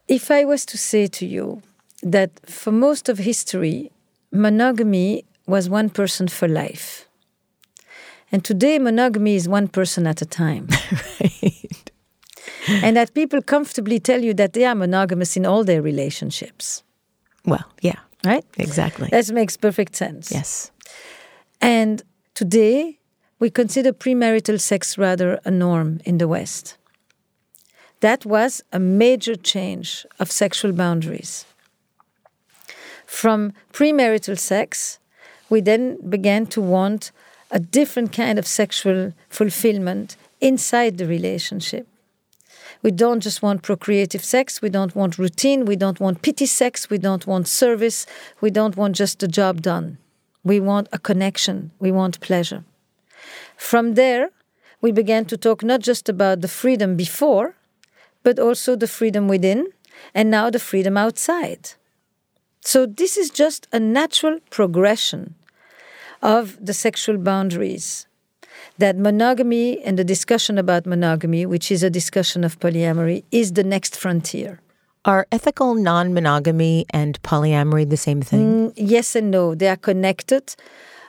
If I was to say to you that for most of history, monogamy was one person for life. And today, monogamy is one person at a time. right. And that people comfortably tell you that they are monogamous in all their relationships. Well, yeah. Right? Exactly. That makes perfect sense. Yes. And today, we consider premarital sex rather a norm in the West. That was a major change of sexual boundaries. From premarital sex, we then began to want a different kind of sexual fulfillment inside the relationship. We don't just want procreative sex, we don't want routine, we don't want pity sex, we don't want service, we don't want just the job done. We want a connection, we want pleasure. From there, we began to talk not just about the freedom before, but also the freedom within, and now the freedom outside. So, this is just a natural progression of the sexual boundaries. That monogamy and the discussion about monogamy, which is a discussion of polyamory, is the next frontier. Are ethical non monogamy and polyamory the same thing? Mm, yes and no. They are connected.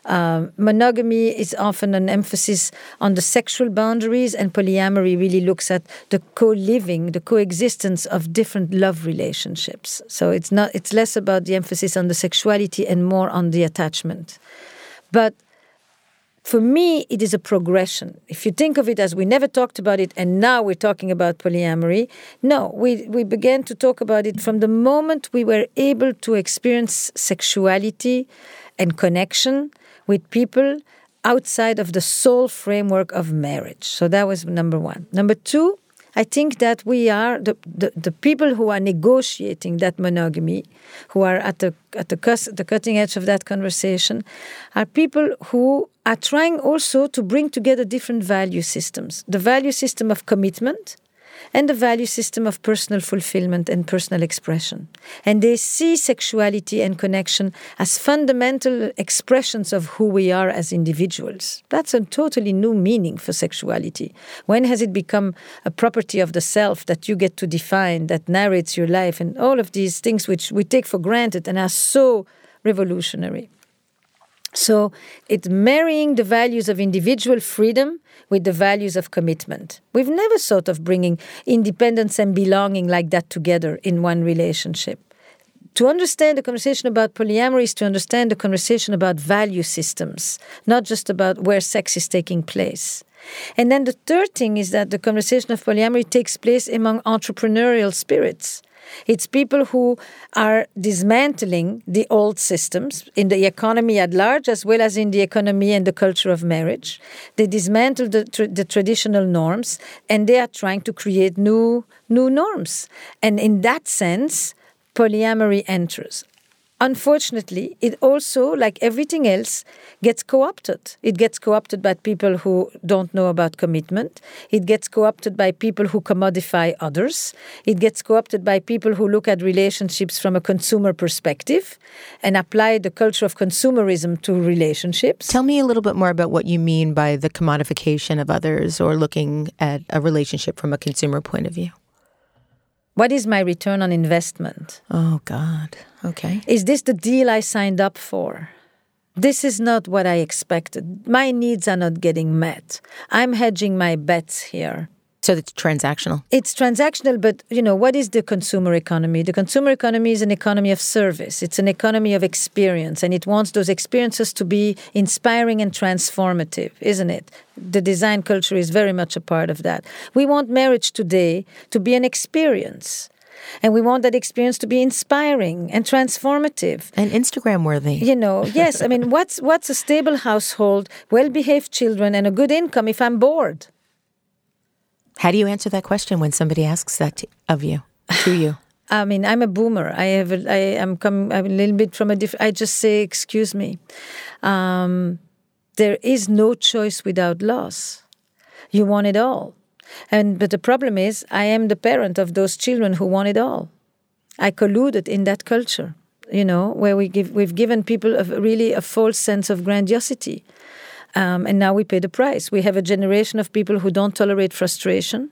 Um, monogamy is often an emphasis on the sexual boundaries, and polyamory really looks at the co-living, the coexistence of different love relationships. So it's not; it's less about the emphasis on the sexuality and more on the attachment. But for me, it is a progression. If you think of it as we never talked about it and now we're talking about polyamory, no, we, we began to talk about it from the moment we were able to experience sexuality and connection with people outside of the sole framework of marriage. So that was number one. Number two, I think that we are the, the, the people who are negotiating that monogamy, who are at the at the, the cutting edge of that conversation, are people who are trying also to bring together different value systems. The value system of commitment, and the value system of personal fulfillment and personal expression. And they see sexuality and connection as fundamental expressions of who we are as individuals. That's a totally new meaning for sexuality. When has it become a property of the self that you get to define, that narrates your life, and all of these things which we take for granted and are so revolutionary? So it's marrying the values of individual freedom with the values of commitment. We've never thought of bringing independence and belonging like that together in one relationship. To understand the conversation about polyamory is to understand the conversation about value systems, not just about where sex is taking place. And then the third thing is that the conversation of polyamory takes place among entrepreneurial spirits. It's people who are dismantling the old systems in the economy at large, as well as in the economy and the culture of marriage. They dismantle the, the traditional norms and they are trying to create new, new norms. And in that sense, polyamory enters. Unfortunately, it also, like everything else, gets co opted. It gets co opted by people who don't know about commitment. It gets co opted by people who commodify others. It gets co opted by people who look at relationships from a consumer perspective and apply the culture of consumerism to relationships. Tell me a little bit more about what you mean by the commodification of others or looking at a relationship from a consumer point of view. What is my return on investment? Oh, God. Okay. Is this the deal I signed up for? This is not what I expected. My needs are not getting met. I'm hedging my bets here. So it's transactional. It's transactional, but you know, what is the consumer economy? The consumer economy is an economy of service. It's an economy of experience, and it wants those experiences to be inspiring and transformative, isn't it? The design culture is very much a part of that. We want marriage today to be an experience. And we want that experience to be inspiring and transformative. And Instagram worthy. You know, yes. I mean, what's, what's a stable household, well behaved children, and a good income if I'm bored? How do you answer that question when somebody asks that to, of you, to you? I mean, I'm a boomer. I have, a, I am come I'm a little bit from a different. I just say, excuse me. Um, there is no choice without loss. You want it all, and but the problem is, I am the parent of those children who want it all. I colluded in that culture, you know, where we give we've given people a, really a false sense of grandiosity, um, and now we pay the price. We have a generation of people who don't tolerate frustration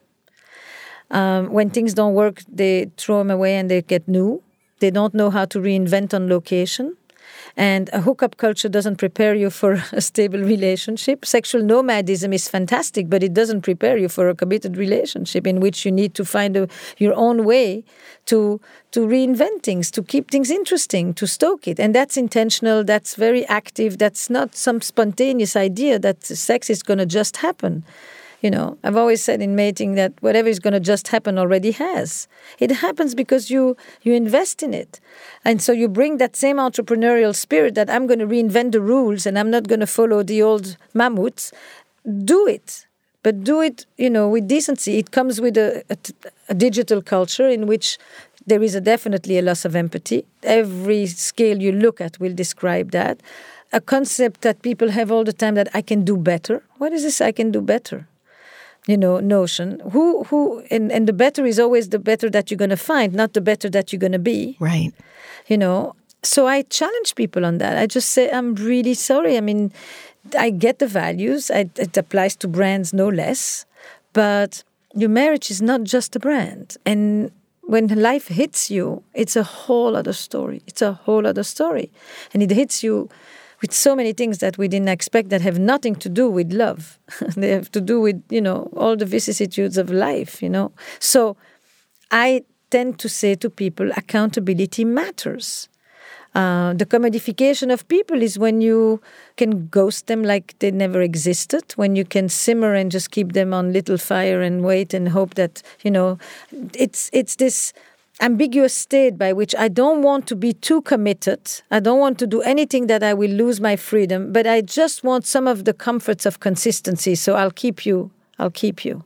um, when things don't work, they throw them away and they get new. They don't know how to reinvent on location. And a hookup culture doesn't prepare you for a stable relationship. Sexual nomadism is fantastic, but it doesn't prepare you for a committed relationship in which you need to find a, your own way to to reinvent things, to keep things interesting, to stoke it. And that's intentional, that's very active, that's not some spontaneous idea that sex is going to just happen. You know, I've always said in mating that whatever is going to just happen already has. It happens because you you invest in it, and so you bring that same entrepreneurial spirit that I'm going to reinvent the rules and I'm not going to follow the old mammoths. Do it, but do it, you know, with decency. It comes with a, a, a digital culture in which there is a definitely a loss of empathy. Every scale you look at will describe that. A concept that people have all the time that I can do better. What is this? I can do better you know notion. Who who and, and the better is always the better that you're going to find not the better that you're going to be. Right. You know? So i challenge people on that. I just say i'm really sorry. I mean i get the values. I, it applies to brands no less. But your marriage is not just a brand. And when life hits you it's a whole other story. It's a whole other story. And it hits you with so many things that we didn't expect that have nothing to do with love. they have to do with, you know, all the vicissitudes of life, you know. So I tend to say to people accountability matters. Uh, the commodification of people is when you can ghost them like they never existed, when you can simmer and just keep them on little fire and wait and hope that, you know, it's, it's this ambiguous state by which I don't want to be too committed. I don't want to do anything that I will lose my freedom, but I just want some of the comforts of consistency. So I'll keep you. I'll keep you.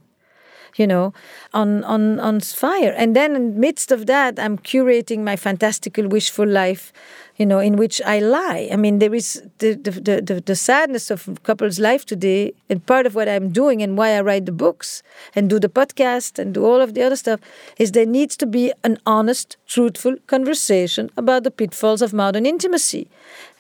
You know, on on on fire, and then in the midst of that, I'm curating my fantastical, wishful life you know, in which I lie. I mean, there is the, the, the, the, sadness of couples' life today, and part of what I'm doing and why I write the books and do the podcast and do all of the other stuff is there needs to be an honest, truthful conversation about the pitfalls of modern intimacy.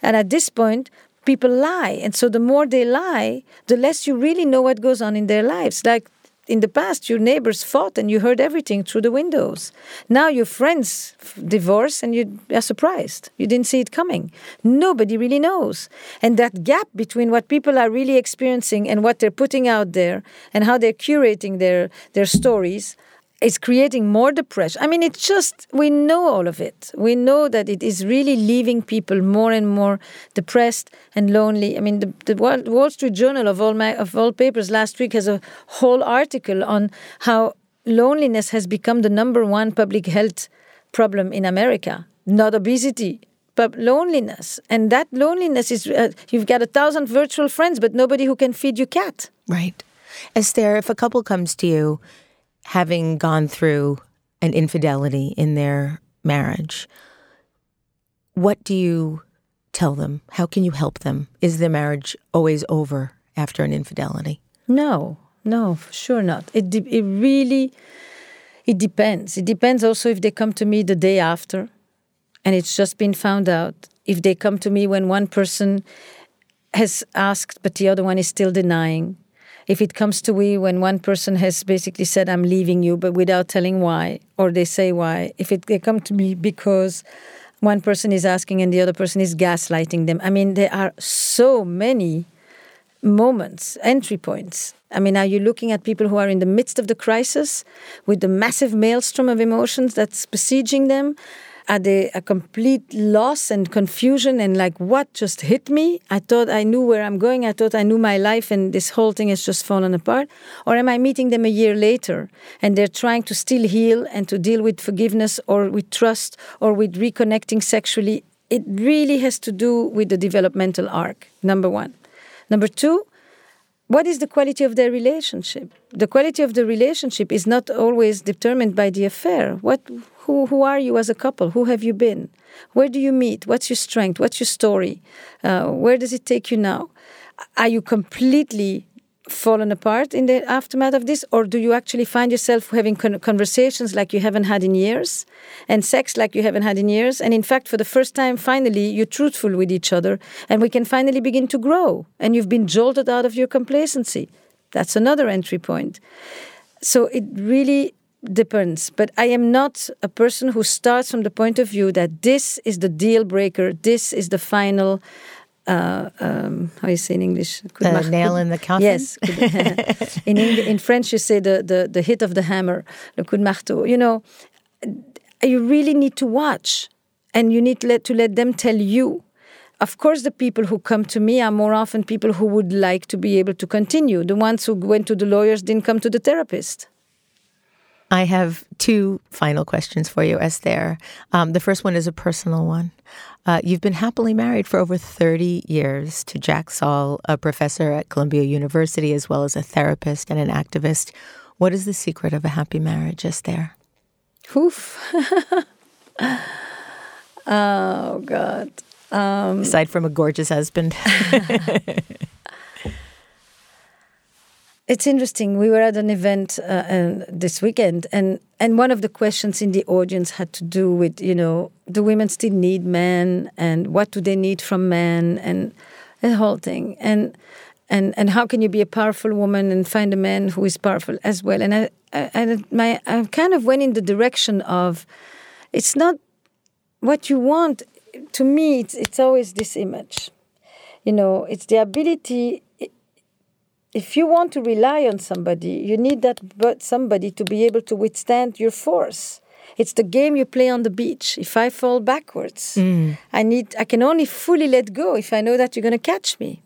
And at this point, people lie. And so the more they lie, the less you really know what goes on in their lives. Like in the past your neighbors fought and you heard everything through the windows. Now your friends divorce and you are surprised. You didn't see it coming. Nobody really knows. And that gap between what people are really experiencing and what they're putting out there and how they're curating their their stories it's creating more depression. I mean, it's just, we know all of it. We know that it is really leaving people more and more depressed and lonely. I mean, the, the Wall Street Journal, of all, my, of all papers, last week has a whole article on how loneliness has become the number one public health problem in America, not obesity. But loneliness, and that loneliness is uh, you've got a thousand virtual friends, but nobody who can feed your cat. Right. Esther, if a couple comes to you having gone through an infidelity in their marriage, what do you tell them? How can you help them? Is the marriage always over after an infidelity? No, no, for sure not. It de- it really it depends. It depends also if they come to me the day after, and it's just been found out. If they come to me when one person has asked but the other one is still denying, if it comes to we when one person has basically said i'm leaving you but without telling why or they say why if it, they come to me because one person is asking and the other person is gaslighting them i mean there are so many moments entry points. I mean are you looking at people who are in the midst of the crisis with the massive maelstrom of emotions that's besieging them Are they a complete loss and confusion and like what just hit me? I thought I knew where I'm going. I thought I knew my life and this whole thing has just fallen apart. Or am I meeting them a year later and they're trying to still heal and to deal with forgiveness or with trust or with reconnecting sexually? It really has to do with the developmental arc, number one. Number two, what is the quality of their relationship? The quality of the relationship is not always determined by the affair. What, who, who are you as a couple? Who have you been? Where do you meet? What's your strength? What's your story? Uh, where does it take you now? Are you completely fallen apart in the aftermath of this, or do you actually find yourself having conversations like you haven't had in years, and sex like you haven't had in years, and in fact, for the first time, finally, you're truthful with each other, and we can finally begin to grow, and you've been jolted out of your complacency. That's another entry point. So it really depends. But I am not a person who starts from the point of view that this is the deal breaker, this is the final uh, um, how you say in English? The nail in the coffin. Yes. in in French, you say the, the the hit of the hammer, le coup de marteau. You know, you really need to watch, and you need to let, to let them tell you. Of course, the people who come to me are more often people who would like to be able to continue. The ones who went to the lawyers didn't come to the therapist. I have two final questions for you, Esther. Um, the first one is a personal one. Uh, you've been happily married for over 30 years to Jack Saul, a professor at Columbia University, as well as a therapist and an activist. What is the secret of a happy marriage, Esther? Oof. oh, God. Um, Aside from a gorgeous husband. It's interesting. We were at an event uh, this weekend, and and one of the questions in the audience had to do with you know do women still need men, and what do they need from men, and the whole thing, and and and how can you be a powerful woman and find a man who is powerful as well? And I, I, I my I kind of went in the direction of, it's not what you want. To me, it's it's always this image, you know, it's the ability if you want to rely on somebody, you need that but somebody to be able to withstand your force. It's the game you play on the beach. If I fall backwards, mm. I need I can only fully let go if I know that you're going to catch me.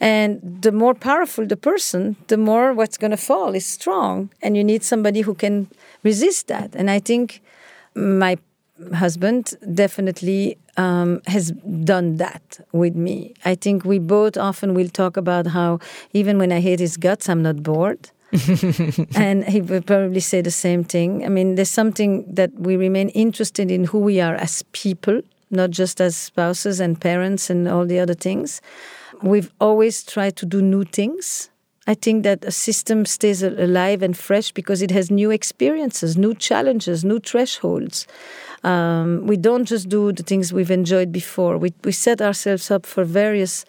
And the more powerful the person, the more what's going to fall is strong, and you need somebody who can resist that. And I think my husband definitely um, has done that with me. I think we both often will talk about how even when I hate his guts, I'm not bored. and he would probably say the same thing. I mean, there's something that we remain interested in who we are as people, not just as spouses and parents and all the other things. We've always tried to do new things. I think that a system stays alive and fresh because it has new experiences, new challenges, new thresholds. Um, we don't just do the things we've enjoyed before. We, we set ourselves up for various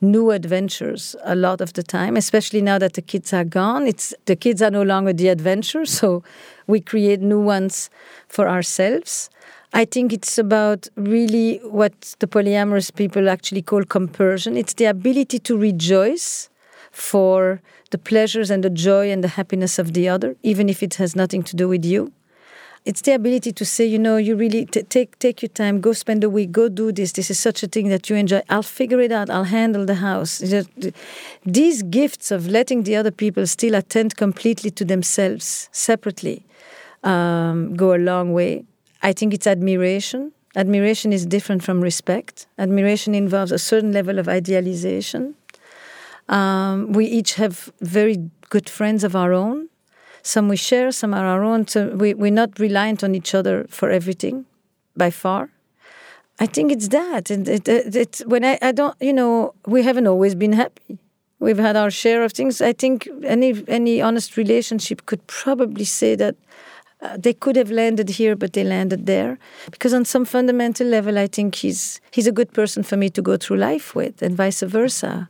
new adventures a lot of the time, especially now that the kids are gone. It's the kids are no longer the adventure, so we create new ones for ourselves. I think it's about really what the polyamorous people actually call compersion. It's the ability to rejoice for the pleasures and the joy and the happiness of the other, even if it has nothing to do with you it's the ability to say, you know, you really t- take take your time, go spend a week, go do this. This is such a thing that you enjoy. I'll figure it out. I'll handle the house. These gifts of letting the other people still attend completely to themselves separately um, go a long way. I think it's admiration. Admiration is different from respect. Admiration involves a certain level of idealization. Um, we each have very good friends of our own some we share, some are our own. So we, we're not reliant on each other for everything, by far. I think it's that. And it, it, it, when I, I don't, you know, we haven't always been happy. We've had our share of things. I think any any honest relationship could probably say that uh, they could have landed here, but they landed there. Because on some fundamental level, I think he's he's a good person for me to go through life with, and vice versa.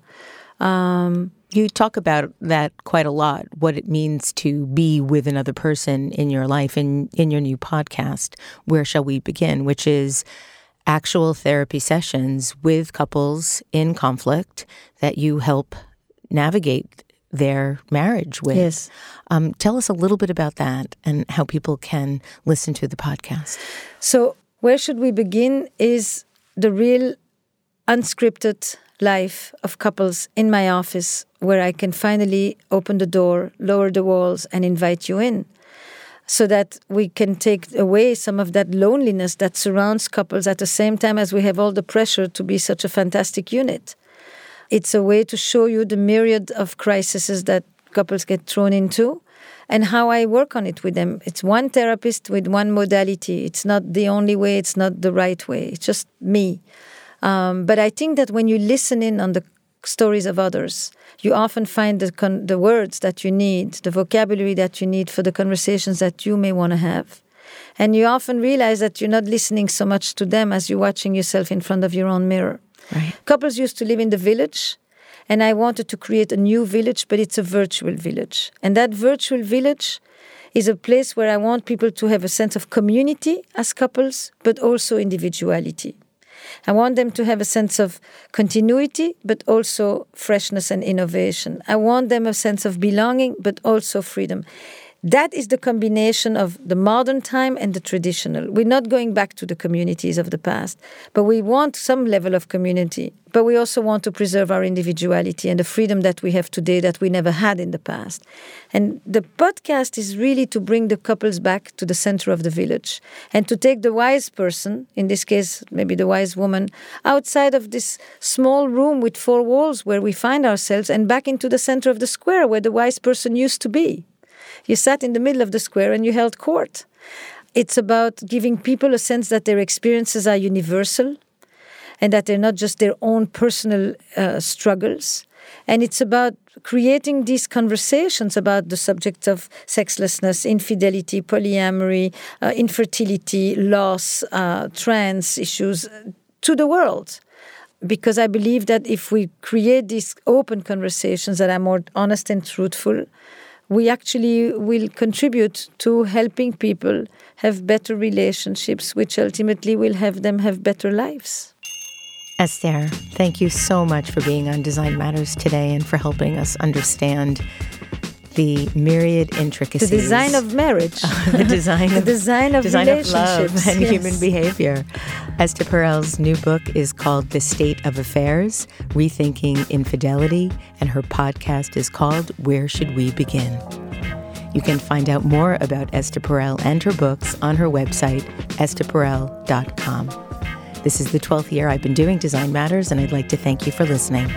Um, you talk about that quite a lot, what it means to be with another person in your life in, in your new podcast, Where Shall We Begin, which is actual therapy sessions with couples in conflict that you help navigate their marriage with. Yes. Um, tell us a little bit about that and how people can listen to the podcast. So, where should we begin is the real unscripted life of couples in my office where I can finally open the door, lower the walls, and invite you in so that we can take away some of that loneliness that surrounds couples at the same time as we have all the pressure to be such a fantastic unit. It's a way to show you the myriad of crises that couples get thrown into and how I work on it with them. It's one therapist with one modality. It's not the only way, it's not the right way. It's just me. Um, but I think that when you listen in on the stories of others, you often find the, con- the words that you need, the vocabulary that you need for the conversations that you may want to have. And you often realize that you're not listening so much to them as you're watching yourself in front of your own mirror. Right. Couples used to live in the village, and I wanted to create a new village, but it's a virtual village. And that virtual village is a place where I want people to have a sense of community as couples, but also individuality. I want them to have a sense of continuity, but also freshness and innovation. I want them a sense of belonging, but also freedom. That is the combination of the modern time and the traditional. We're not going back to the communities of the past, but we want some level of community. But we also want to preserve our individuality and the freedom that we have today that we never had in the past. And the podcast is really to bring the couples back to the center of the village and to take the wise person, in this case, maybe the wise woman, outside of this small room with four walls where we find ourselves and back into the center of the square where the wise person used to be. You sat in the middle of the square and you held court. It's about giving people a sense that their experiences are universal and that they're not just their own personal uh, struggles. And it's about creating these conversations about the subject of sexlessness, infidelity, polyamory, uh, infertility, loss, uh, trans issues to the world. Because I believe that if we create these open conversations that are more honest and truthful, we actually will contribute to helping people have better relationships, which ultimately will have them have better lives. Esther, thank you so much for being on Design Matters today and for helping us understand the myriad intricacies. The design of marriage. the design the of, design of design of love and yes. human behavior. Esther Perel's new book is called The State of Affairs Rethinking Infidelity, and her podcast is called Where Should We Begin? You can find out more about Esther Perel and her books on her website, estherperel.com. This is the 12th year I've been doing Design Matters, and I'd like to thank you for listening.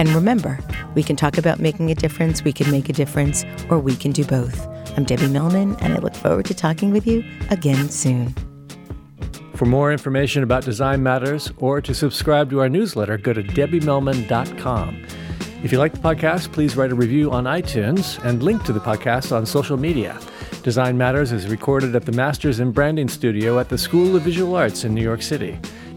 And remember, we can talk about making a difference, we can make a difference, or we can do both. I'm Debbie Millman, and I look forward to talking with you again soon. For more information about Design Matters or to subscribe to our newsletter, go to debbiemillman.com. If you like the podcast, please write a review on iTunes and link to the podcast on social media. Design Matters is recorded at the Masters in Branding Studio at the School of Visual Arts in New York City.